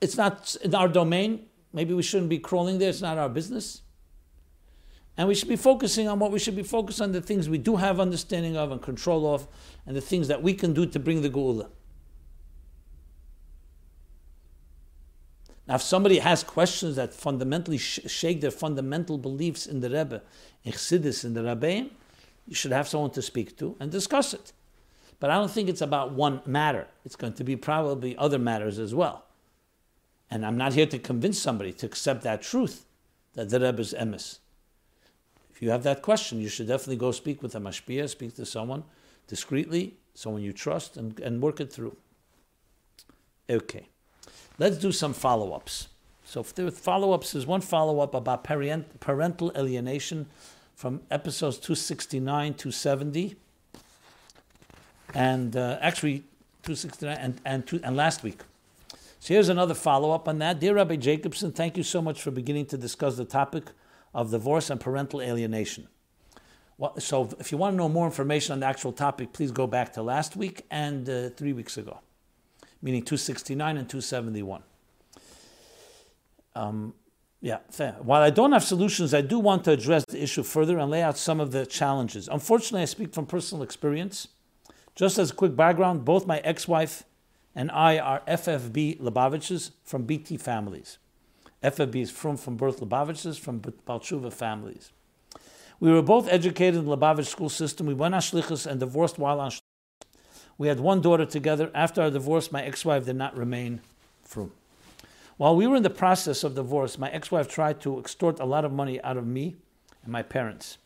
it's not in our domain. Maybe we shouldn't be crawling there, it's not our business. And we should be focusing on what we should be focused on the things we do have understanding of and control of, and the things that we can do to bring the Geula. Now, if somebody has questions that fundamentally sh- shake their fundamental beliefs in the Rebbe, in Chassidus, in the Rabbein, you should have someone to speak to and discuss it. But I don't think it's about one matter. It's going to be probably other matters as well. And I'm not here to convince somebody to accept that truth, that the Rebbe is emes. If you have that question, you should definitely go speak with a mashpia, speak to someone discreetly, someone you trust, and, and work it through. Okay. Let's do some follow ups. So, there follow ups, there's one follow up about parent, parental alienation from episodes 269, 270, and uh, actually 269 and, and, two, and last week. So, here's another follow up on that. Dear Rabbi Jacobson, thank you so much for beginning to discuss the topic of divorce and parental alienation. Well, so, if you want to know more information on the actual topic, please go back to last week and uh, three weeks ago meaning 269 and 271. Um, yeah, fair. While I don't have solutions, I do want to address the issue further and lay out some of the challenges. Unfortunately, I speak from personal experience. Just as a quick background, both my ex wife and I are FFB Lubavitches from BT families. FFB is from, from birth Lubavitches from Baal Teshuva families. We were both educated in the Lubavitch school system. We went on shlichus and divorced while on we had one daughter together. After our divorce, my ex wife did not remain frum. While we were in the process of divorce, my ex wife tried to extort a lot of money out of me and my parents.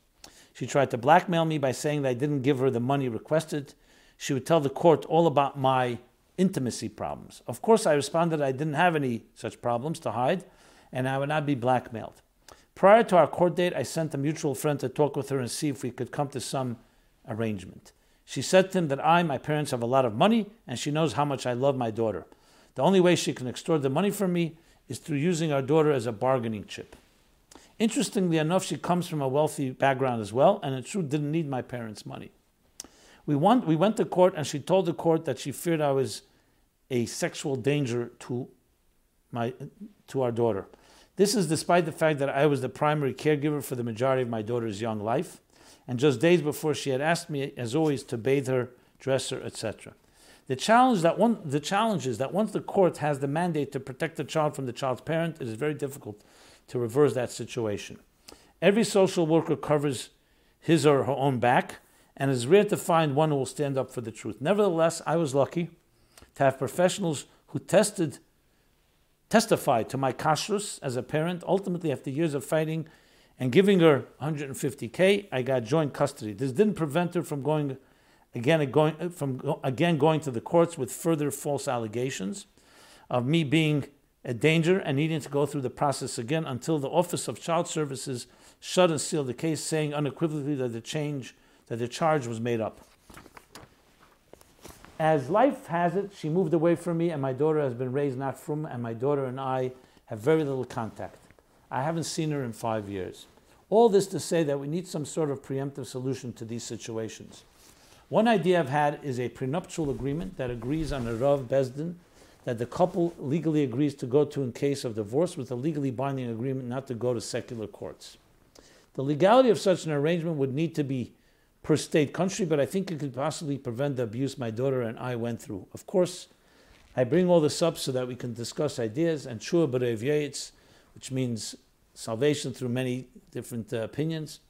She tried to blackmail me by saying that I didn't give her the money requested. She would tell the court all about my intimacy problems. Of course, I responded I didn't have any such problems to hide and I would not be blackmailed. Prior to our court date, I sent a mutual friend to talk with her and see if we could come to some arrangement. She said to him that I, my parents, have a lot of money, and she knows how much I love my daughter. The only way she can extort the money from me is through using our daughter as a bargaining chip. Interestingly enough, she comes from a wealthy background as well, and in truth, didn't need my parents' money. We, went, we went to court, and she told the court that she feared I was a sexual danger to, my, to our daughter. This is despite the fact that I was the primary caregiver for the majority of my daughter's young life, and just days before she had asked me, as always, to bathe her, dress her, etc. The challenge that one, the challenge is that once the court has the mandate to protect the child from the child's parent, it is very difficult to reverse that situation. Every social worker covers his or her own back, and it is rare to find one who will stand up for the truth. Nevertheless, I was lucky to have professionals who tested testified to my kashrus as a parent. Ultimately, after years of fighting and giving her 150k, I got joint custody. This didn't prevent her from going again, uh, going uh, from again going to the courts with further false allegations of me being a danger and needing to go through the process again until the Office of Child Services shut and sealed the case, saying unequivocally that the change that the charge was made up. As life has it, she moved away from me, and my daughter has been raised not from, and my daughter and I have very little contact. I haven't seen her in five years. All this to say that we need some sort of preemptive solution to these situations. One idea I've had is a prenuptial agreement that agrees on a Rav Beis Din that the couple legally agrees to go to in case of divorce with a legally binding agreement not to go to secular courts. The legality of such an arrangement would need to be per state country, but I think it could possibly prevent the abuse my daughter and I went through. Of course, I bring all this up so that we can discuss ideas and Shua B'Rev which means salvation through many different uh, opinions,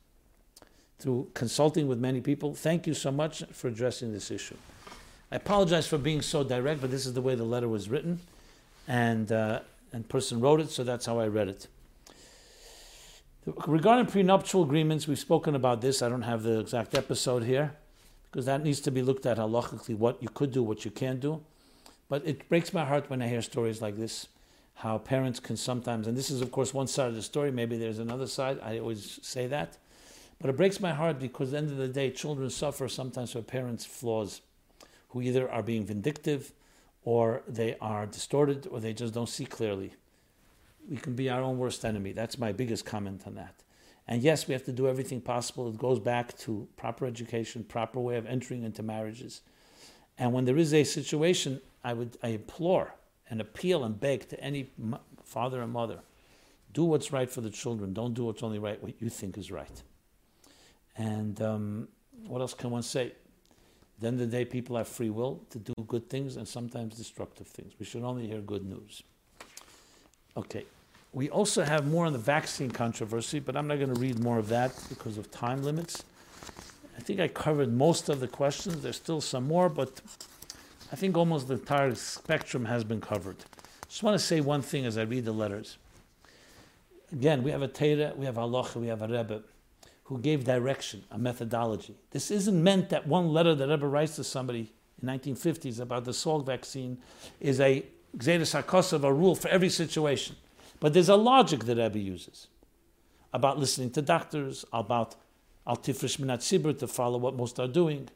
through consulting with many people. Thank you so much for addressing this issue. I apologize for being so direct, but this is the way the letter was written, and uh, and person wrote it, so that's how I read it. Regarding prenuptial agreements, we've spoken about this. I don't have the exact episode here because that needs to be looked at halachically what you could do, what you can't do. But it breaks my heart when I hear stories like this, how parents can sometimes, and this is, of course, one side of the story, maybe there's another side. I always say that. But it breaks my heart because at the end of the day, children suffer sometimes for parents' flaws, who either are being vindictive or they are distorted or they just don't see clearly we can be our own worst enemy. That's my biggest comment on that. And yes, we have to do everything possible. It goes back to proper education, proper way of entering into marriages. And when there is a situation, I would I implore and appeal and beg to any father and mother, do what's right for the children. Don't do what's only right, what you think is right. And um, what else can one say? At the end of the day, people have free will to do good things and sometimes destructive things. We should only hear good news. Okay. We also have more on the vaccine controversy, but I'm not going to read more of that because of time limits. I think I covered most of the questions. There's still some more, but I think almost the entire spectrum has been covered. Just want to say one thing as I read the letters. Again, we have a Torah, we have halacha, we have a Rebbe who gave direction, a methodology. This isn't meant that one letter that Rebbe writes to somebody in 1950s about the Salk vaccine is a Gzeres HaKosav, a rule for every situation. But there's a logic that Rebbe uses about listening to doctors, about al tifresh minat to follow what most are doing,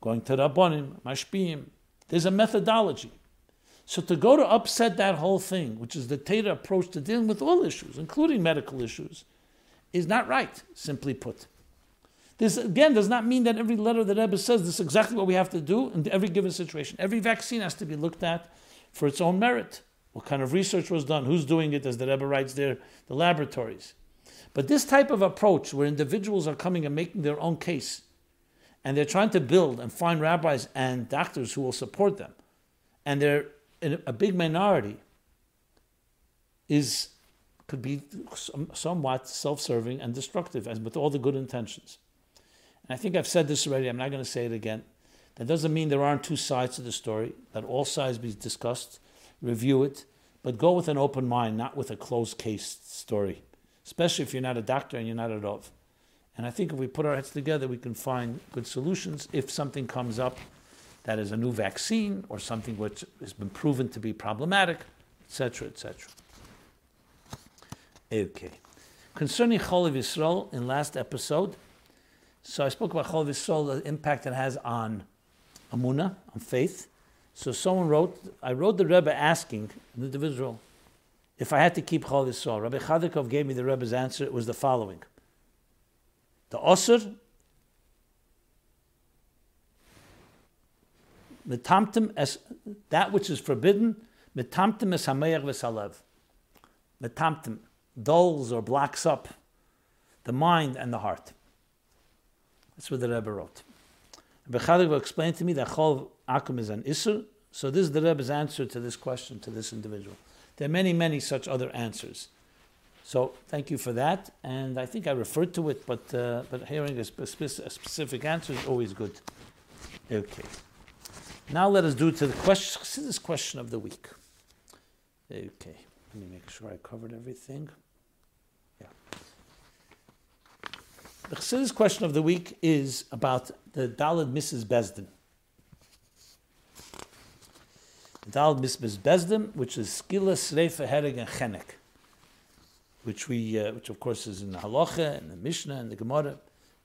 going to Rabbonim, Mashpim. There's a methodology. So to go to upset that whole thing, which is the Torah approach to dealing with all issues, including medical issues, is not right, simply put. This again does not mean that every letter that Rebbe says this is exactly what we have to do in every given situation. Every vaccine has to be looked at for its own merit. What kind of research was done? Who's doing it? As the Rebbe writes there, the laboratories. But this type of approach, where individuals are coming and making their own case, and they're trying to build and find rabbis and doctors who will support them, and they're in a big minority, is could be somewhat self-serving and destructive, as with all the good intentions. And I think I've said this already. I'm not going to say it again. That doesn't mean there aren't two sides to the story, that all sides be discussed, review it, but go with an open mind, not with a closed case story, especially if you're not a doctor and you're not a Rov. And I think if we put our heads together, we can find good solutions. If something comes up that is a new vaccine or something which has been proven to be problematic, etc., etc. Okay. Concerning Cholov Yisrael in last episode, so I spoke about Cholov Yisrael, the impact it has on Emunah, on faith. So someone wrote, I wrote the Rebbe asking, an individual, if I had to keep Cholov Yisrael. Rabbi Chodakov gave me the Rebbe's answer. It was the following. The Osir, Metamtim as that which is forbidden, Metamtim es hameach v'salev. Metamtim dulls or blocks up the mind and the heart. That's what the Rebbe wrote. Rabbi Chodakov explained to me that Chol Akum is an Isur, so this is the Rebbe's answer to this question to this individual. There are many, many such other answers. So thank you for that, and I think I referred to it, but uh, but hearing a, spe- a, specific answer is always good. Okay. Now let us do to the question, this question of the week. Okay, let me make sure I covered everything. Yeah. The Chassidus question of the week is about the Dalad Misos Besdin. Dal Misbes Beis Din, which is Skila Sreifa Hereg and Chenek, which we, uh, which of course is in the Halacha and the Mishnah and the Gemara,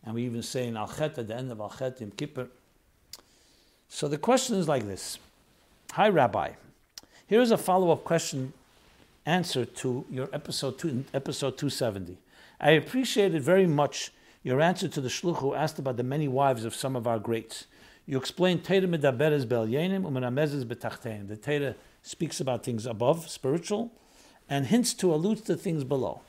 and we even say in Al at the end of Al Chet in Kippur. So the question is like this: Hi, Rabbi. Here is a follow-up question, answer to your episode two, episode two seventy. I appreciated very much your answer to the shluch who asked about the many wives of some of our greats. You explain Torah medaberes bel yenim umenamezes betachtein. The Torah speaks about things above, spiritual, and hints to allude to things below.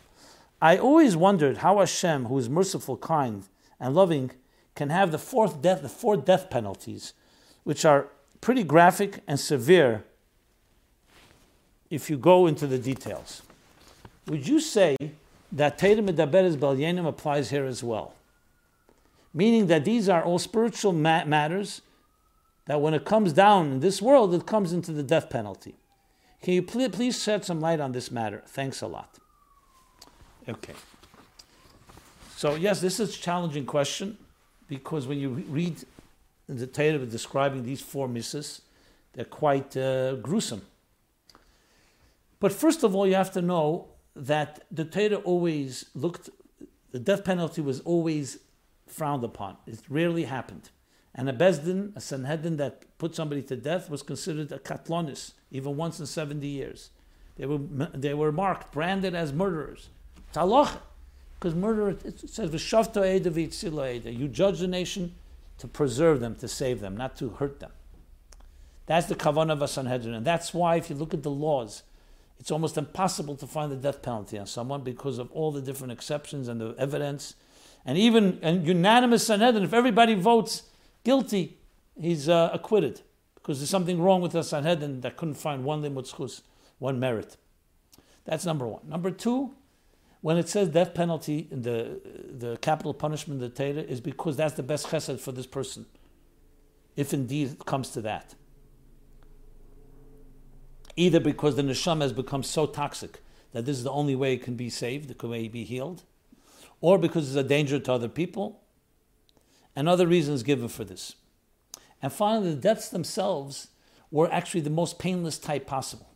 I always wondered how Hashem, who is merciful, kind, and loving, can have the fourth death, the four death penalties, which are pretty graphic and severe if you go into the details. Would you say that Torah medaberes bel yenim applies here as well? meaning that these are all spiritual ma- matters that when it comes down in this world, it comes into the death penalty. Can you pl- please shed some light on this matter? Thanks a lot. Okay. So, yes, this is a challenging question because when you read the Torah describing these four misses, they're quite uh, gruesome. But first of all, you have to know that the Torah always looked, the death penalty was always frowned upon. It rarely happened. And a Beis Din, a Sanhedrin that put somebody to death, was considered a katlonis, even once in 70 years. They were, they were marked, branded as murderers. Taloch, because murder, it says, You judge the nation to preserve them, to save them, not to hurt them. That's the kavanah of a Sanhedrin. And that's why, if you look at the laws, it's almost impossible to find the death penalty on someone because of all the different exceptions and the evidence and even a unanimous Sanhedrin, if everybody votes guilty, he's uh, acquitted because there's something wrong with the Sanhedrin that couldn't find one limud one merit. That's number one. Number two, when it says death penalty in the the capital punishment of the Torah is because that's the best chesed for this person, if indeed it comes to that. Either because the neshama has become so toxic that this is the only way it can be saved, the way be healed, or because it's a danger to other people, and other reasons given for this. And finally, the deaths themselves were actually the most painless type possible.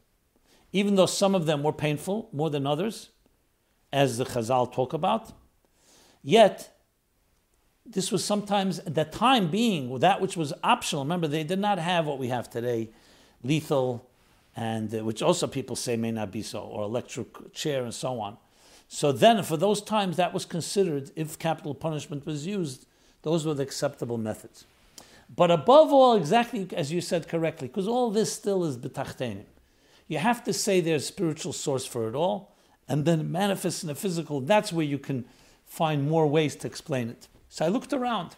Even though some of them were painful more than others, as the Chazal talk about, yet this was sometimes, the time being, that which was optional. Remember, they did not have what we have today, lethal, and uh, which also people say may not be so, or electric chair and so on. So then, for those times, that was considered, if capital punishment was used, those were the acceptable methods. But above all, exactly as you said correctly, because all this still is betachtenim, you have to say there's spiritual source for it all, and then it manifests in the physical. That's where you can find more ways to explain it. So I looked around.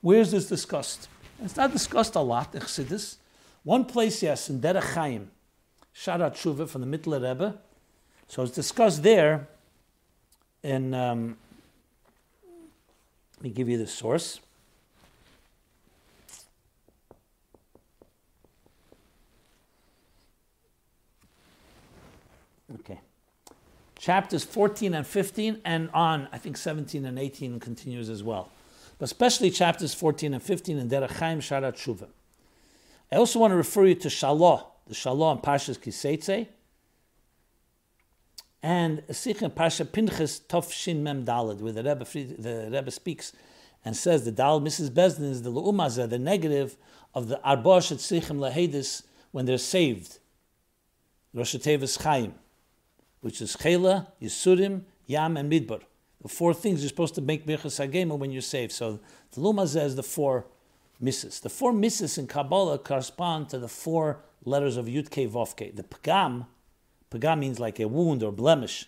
Where's this discussed? It's not discussed a lot, Chassidus. One place, yes, in Derech Chaim, Sharat Shuva from the Mittler Rebbe. So it's discussed there in, um, let me give you the source. Okay. Chapters 14 and 15 and on, I think 17 and 18 continues as well. But especially chapters 14 and 15 in Derech Chaim Sharat. I also want to refer you to Shalah, the and Pashas Kiseitze, and Sikh Pasha Pinchas Tof Shin Mem Dalad, where the Rebbe, the Rebbe speaks and says the Dal Misos Bezdin is the Lu'umaza, the negative of the Arbosh at Sichim Lahedis when they're saved. Rosh Chaim. which is Chela, Yisurim, Yam, and Midbar. The four things you're supposed to make Birchas HaGomel when you're saved. So the Luma says the four misses. The four misses in Kabbalah correspond to the four letters of Yud Ke Vav Ke. The Pagam, Pagam means like a wound or blemish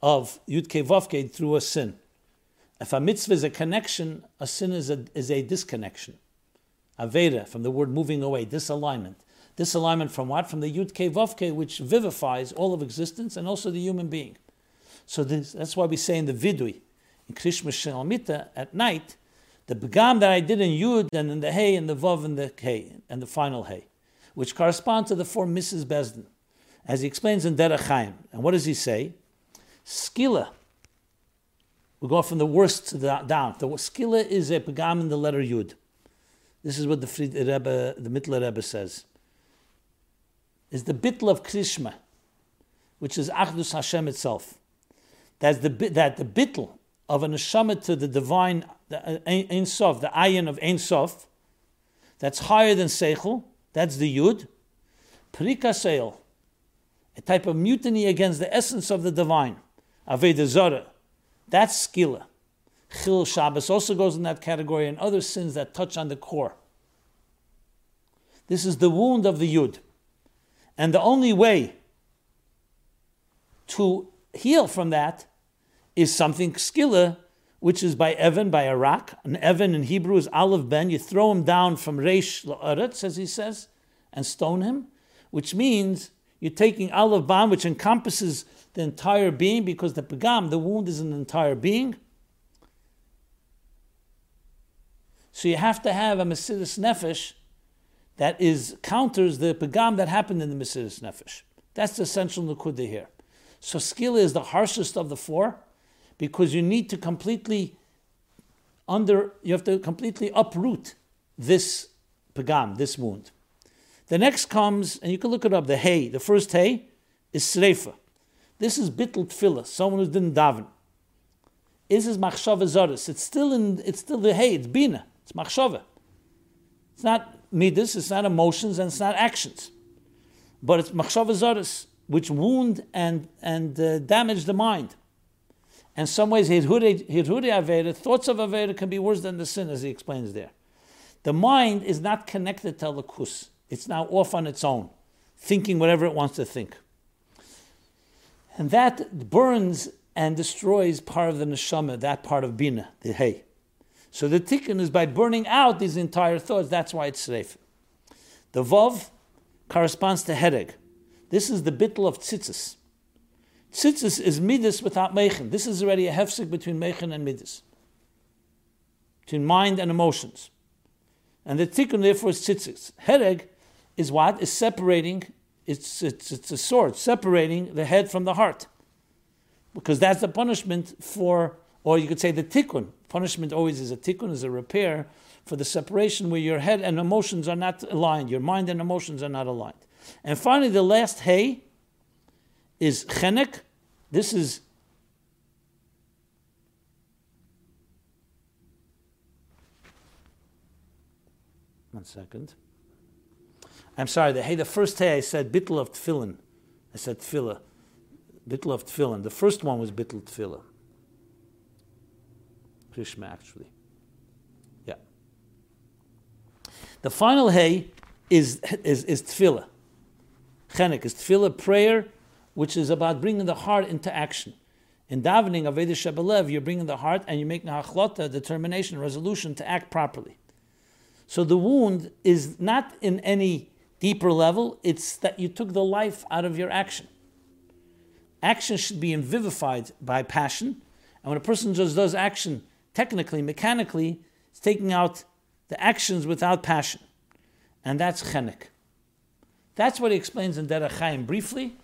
of Yud Ke Vav Ke through a sin. If a mitzvah is a connection, a sin is a, is a disconnection. Aveda, from the word moving away, disalignment. Disalignment from what? From the Yud Ke Vav Ke, which vivifies all of existence and also the human being. So this, that's why we say in the Vidui, in Krishma Shalmita, at night, the begam that I did in Yud and in the Hey and the Vav and the Hey and the final Hey, which correspond to the four Misos Besdin, as he explains in Derech Chaim. And what does he say? Skila. We go from the worst to the down. The skila is a pegam in the letter Yud. This is what the Fried Rebbe, the Mittler Rebbe says. Is the bitl of Krishma, which is Achdus Hashem itself. That's the that the bitl of a neshama to the divine the uh, Ein Sof, the ayin of Ein Sof, that's higher than Seichel, that's the Yud. Prika Seil, a type of mutiny against the essence of the divine, Aveda Zora, that's Skila. Chil Shabbos also goes in that category, and other sins that touch on the core. This is the wound of the Yud. And the only way to heal from that is something skilla, which is by Evan, by a rock. An Evan in Hebrew is Aleph Ben. You throw him down from Reish La'aretz, as he says, and stone him, which means you're taking Aleph Ban, which encompasses the entire being, because the Pagam, the wound, is an entire being. So you have to have a Mesiris Nefesh that is counters the Pagam that happened in the Mesiris Nefesh. That's the essential Nukudah here. So skila is the harshest of the four because you need to completely under you have to completely uproot this pagam, this wound. The next comes, and you can look it up, the hay. The first hay is sreifa. This is bittul tefillah, someone who didn't daven. Is is machshava zoris. It's still in. It's still the hay. It's bina. It's machshava. It's not midas. It's not emotions, and it's not actions. But it's machshava zoris, which wound and and uh, damage the mind. And some ways, Hirhuri Aveda, thoughts of Aveda can be worse than the sin, as he explains there. The mind is not connected to Lakus. It's now off on its own, thinking whatever it wants to think. And that burns and destroys part of the neshama, that part of bina, the hay. So the tikkun is by burning out these entire thoughts. That's why it's safe. The vav corresponds to headache. This is the bittel of tzitzis. Tzitzis is midas without mechen. This is already a hefsek between mechen and midas, between mind and emotions. And the tikkun therefore is tzitzis. Hereg is what? Is separating, it's, it's, it's a sword, separating the head from the heart. Because that's the punishment for, or you could say the tikkun. Punishment always is a tikkun, is a repair for the separation where your head and emotions are not aligned, your mind and emotions are not aligned. And finally, the last hay is chenek. This is one second. I'm sorry. The hey, the first hey I said bittel of tefillin. I said tefillah. Bittel of tefillin. The first one was bittel tefillah. Krishma actually. Yeah. The final hey is is is tefillah. Chenek is tefillah prayer which is about bringing the heart into action. In davening Vedish Shebelev, you're bringing the heart and you're making hachlota, determination, resolution to act properly. So the wound is not in any deeper level, it's that you took the life out of your action. Action should be vivified by passion, and when a person just does action technically, mechanically, it's taking out the actions without passion. And that's chenek. That's what he explains in Derech Chaim briefly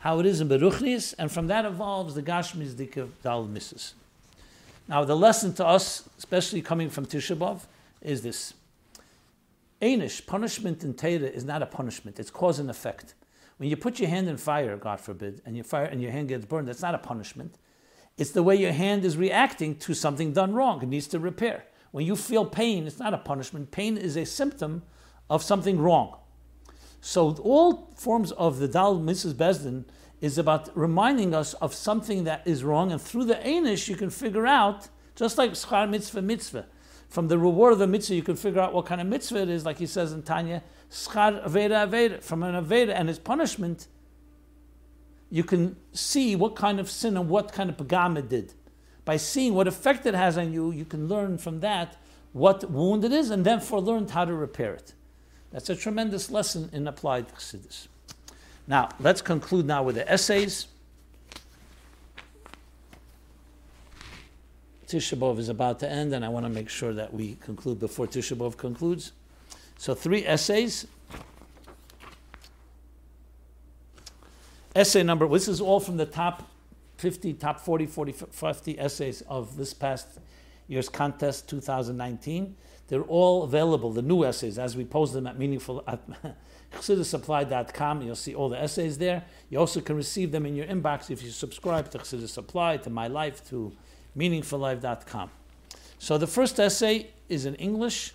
how it is in Beruchnis, and from that evolves the Gashmi's Dikav Dal. Now, the lesson to us, especially coming from Tisha B'Av, is this. Anish, punishment in Torah is not a punishment, it's cause and effect. When you put your hand in fire, God forbid, and your, fire, and your hand gets burned, that's not a punishment. It's the way your hand is reacting to something done wrong. It needs to repair. When you feel pain, it's not a punishment. Pain is a symptom of something wrong. So all forms of the Dal Misos Besdin is about reminding us of something that is wrong, and through the Einish you can figure out, just like Schar Mitzvah Mitzvah, from the reward of the mitzvah you can figure out what kind of mitzvah it is, like he says in Tanya, Schar Aveda Aveda, from an Aveda and his punishment, you can see what kind of sin and what kind of pagam it did. By seeing what effect it has on you, you can learn from that what wound it is, and then for learned how to repair it. That's a tremendous lesson in applied chassidus. Now, let's conclude now with the essays. Tisha B'Av is about to end, and I want to make sure that we conclude before Tisha B'Av concludes. So, three essays. Essay number, this is all from the top 50, top 40, 40, 50 essays of this past year's contest 2019. They're all available, the new essays, as we post them at meaningful at chassidusapplied.com. You'll see all the essays there. You also can receive them in your inbox if you subscribe to Chassidus Applied, to My Life, to meaningfullife.com. So the first essay is in English,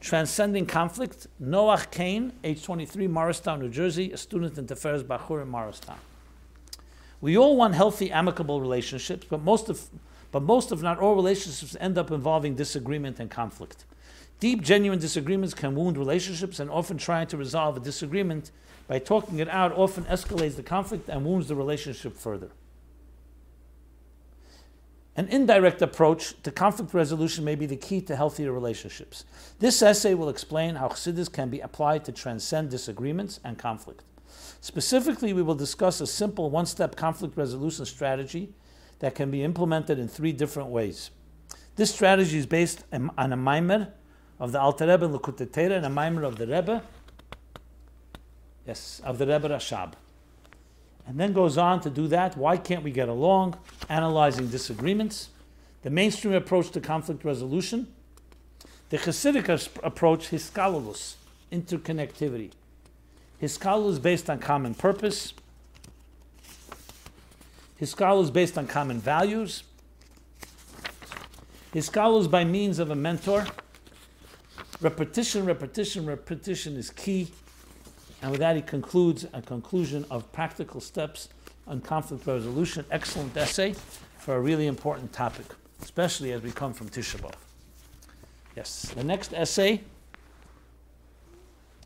Transcending Conflict. Noach Kane, age 23, Morristown, New Jersey, a student in Teferes Bachur in Morristown. We all want healthy, amicable relationships, but most of but most, of not all, relationships end up involving disagreement and conflict. Deep, genuine disagreements can wound relationships, and often trying to resolve a disagreement by talking it out often escalates the conflict and wounds the relationship further. An indirect approach to conflict resolution may be the key to healthier relationships. This essay will explain how Chassidus can be applied to transcend disagreements and conflict. Specifically, we will discuss a simple one step conflict resolution strategy that can be implemented in three different ways. This strategy is based on a mimer of the Alter Rebbe Likutei Torah and a mimer of the Rebbe, yes, of the Rebbe Rashab. And then goes on to do that. Why can't we get along? Analyzing disagreements, the mainstream approach to conflict resolution, the Hasidic approach, hiskalulus, interconnectivity. Hiskalulus based on common purpose, his is based on common values. His is by means of a mentor. Repetition, repetition, repetition is key. And with that, he concludes a conclusion of practical steps on conflict resolution. Excellent essay for a really important topic, especially as we come from Tisha B'Av. Yes, the next essay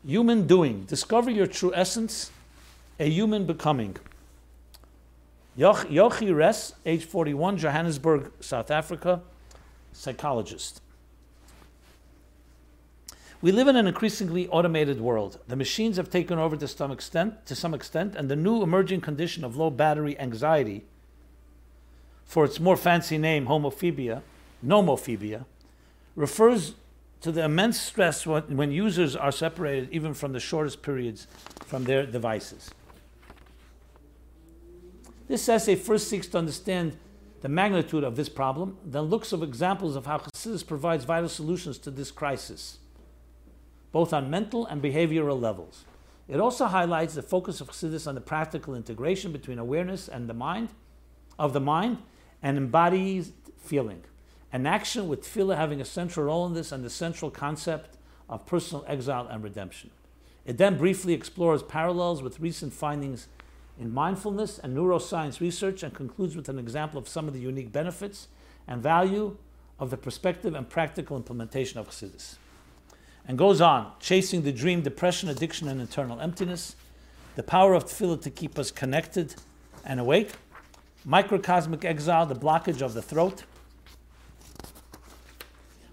Human Doing. Discover your true essence, a human becoming. Yochi Res, age 41, Johannesburg, South Africa, psychologist. We live in an increasingly automated world. The machines have taken over to some extent, to some extent, and the new emerging condition of low battery anxiety, for its more fancy name, homophobia, nomophobia, refers to the immense stress when, when users are separated, even from the shortest periods, from their devices. This essay first seeks to understand the magnitude of this problem, then looks at examples of how Chassidus provides vital solutions to this crisis, both on mental and behavioral levels. It also highlights the focus of Chassidus on the practical integration between awareness and the mind, of the mind, and embodied feeling. An action with tefillah having a central role in this and the central concept of personal exile and redemption. It then briefly explores parallels with recent findings in mindfulness and neuroscience research and concludes with an example of some of the unique benefits and value of the perspective and practical implementation of Chassidus. And goes on, chasing the dream, depression, addiction, and internal emptiness, the power of tefillah to keep us connected and awake, microcosmic exile, the blockage of the throat,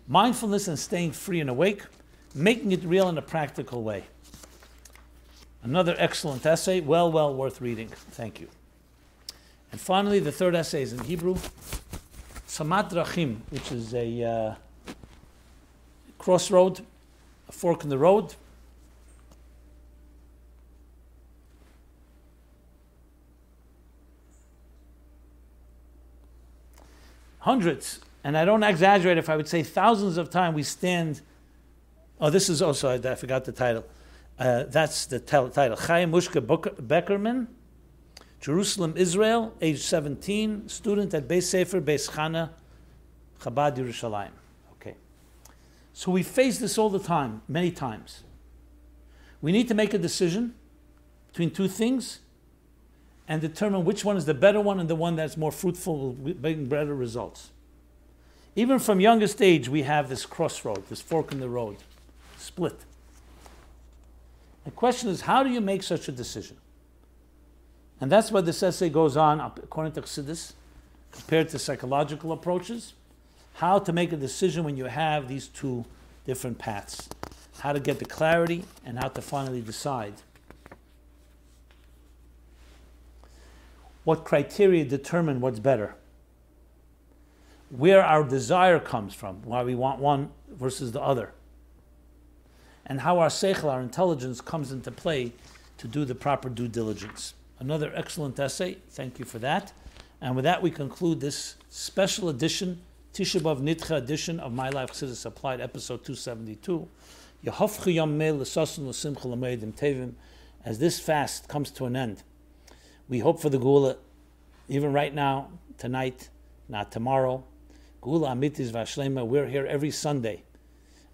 mindfulness and staying free and awake, making it real in a practical way. Another excellent essay, well, well worth reading. Thank you. And finally, the third essay is in Hebrew, Samat Rachim, which is a uh, crossroad, a fork in the road. Hundreds, and I don't exaggerate if I would say thousands of times we stand. Oh, this is also, I forgot the title. Uh, that's the title. Chaim Mushka Beckerman, Jerusalem, Israel, age 17, student at Beis Sefer, Beis Chana, Chabad Yerushalayim. So we face this all the time, many times. We need to make a decision between two things, and determine which one is the better one and the one that's more fruitful will bring better results. Even from youngest age, we have this crossroad, this fork in the road, split. The question is, how do you make such a decision? And that's why this essay goes on, according to Chassidus, compared to psychological approaches, how to make a decision when you have these two different paths, how to get the clarity, and how to finally decide. What criteria determine what's better? Where our desire comes from, why we want one versus the other and how our seichel, our intelligence, comes into play to do the proper due diligence. Another excellent essay. Thank you for that. And with that, we conclude this special edition, Tisha B'Av Nidcha edition of My Life Chassidus Applied, episode 272. As this fast comes to an end, we hope for the Geula, even right now, tonight, not tomorrow. Geula Amitis Vashlema, we're here every Sunday.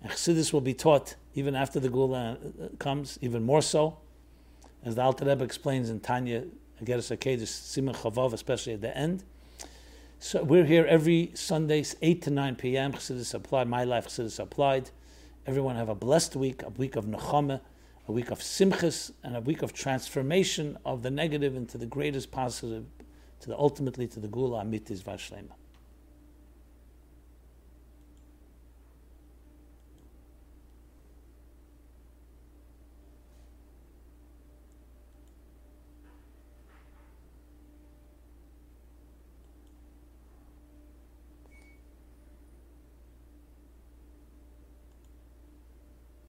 And Chassidus will be taught even after the Geula uh, comes, even more so. As the Alter Rebbe explains in Tanya, Igeres HaKodesh, Simon Chavav, especially at the end. So we're here every Sunday, 8 to 9 p.m. Chassidus Applied, My Life Chassidus Applied. Everyone have a blessed week, a week of Nechama, a week of Simchas, and a week of transformation of the negative into the greatest positive, to the ultimately to the Geula Amitis Vashlema.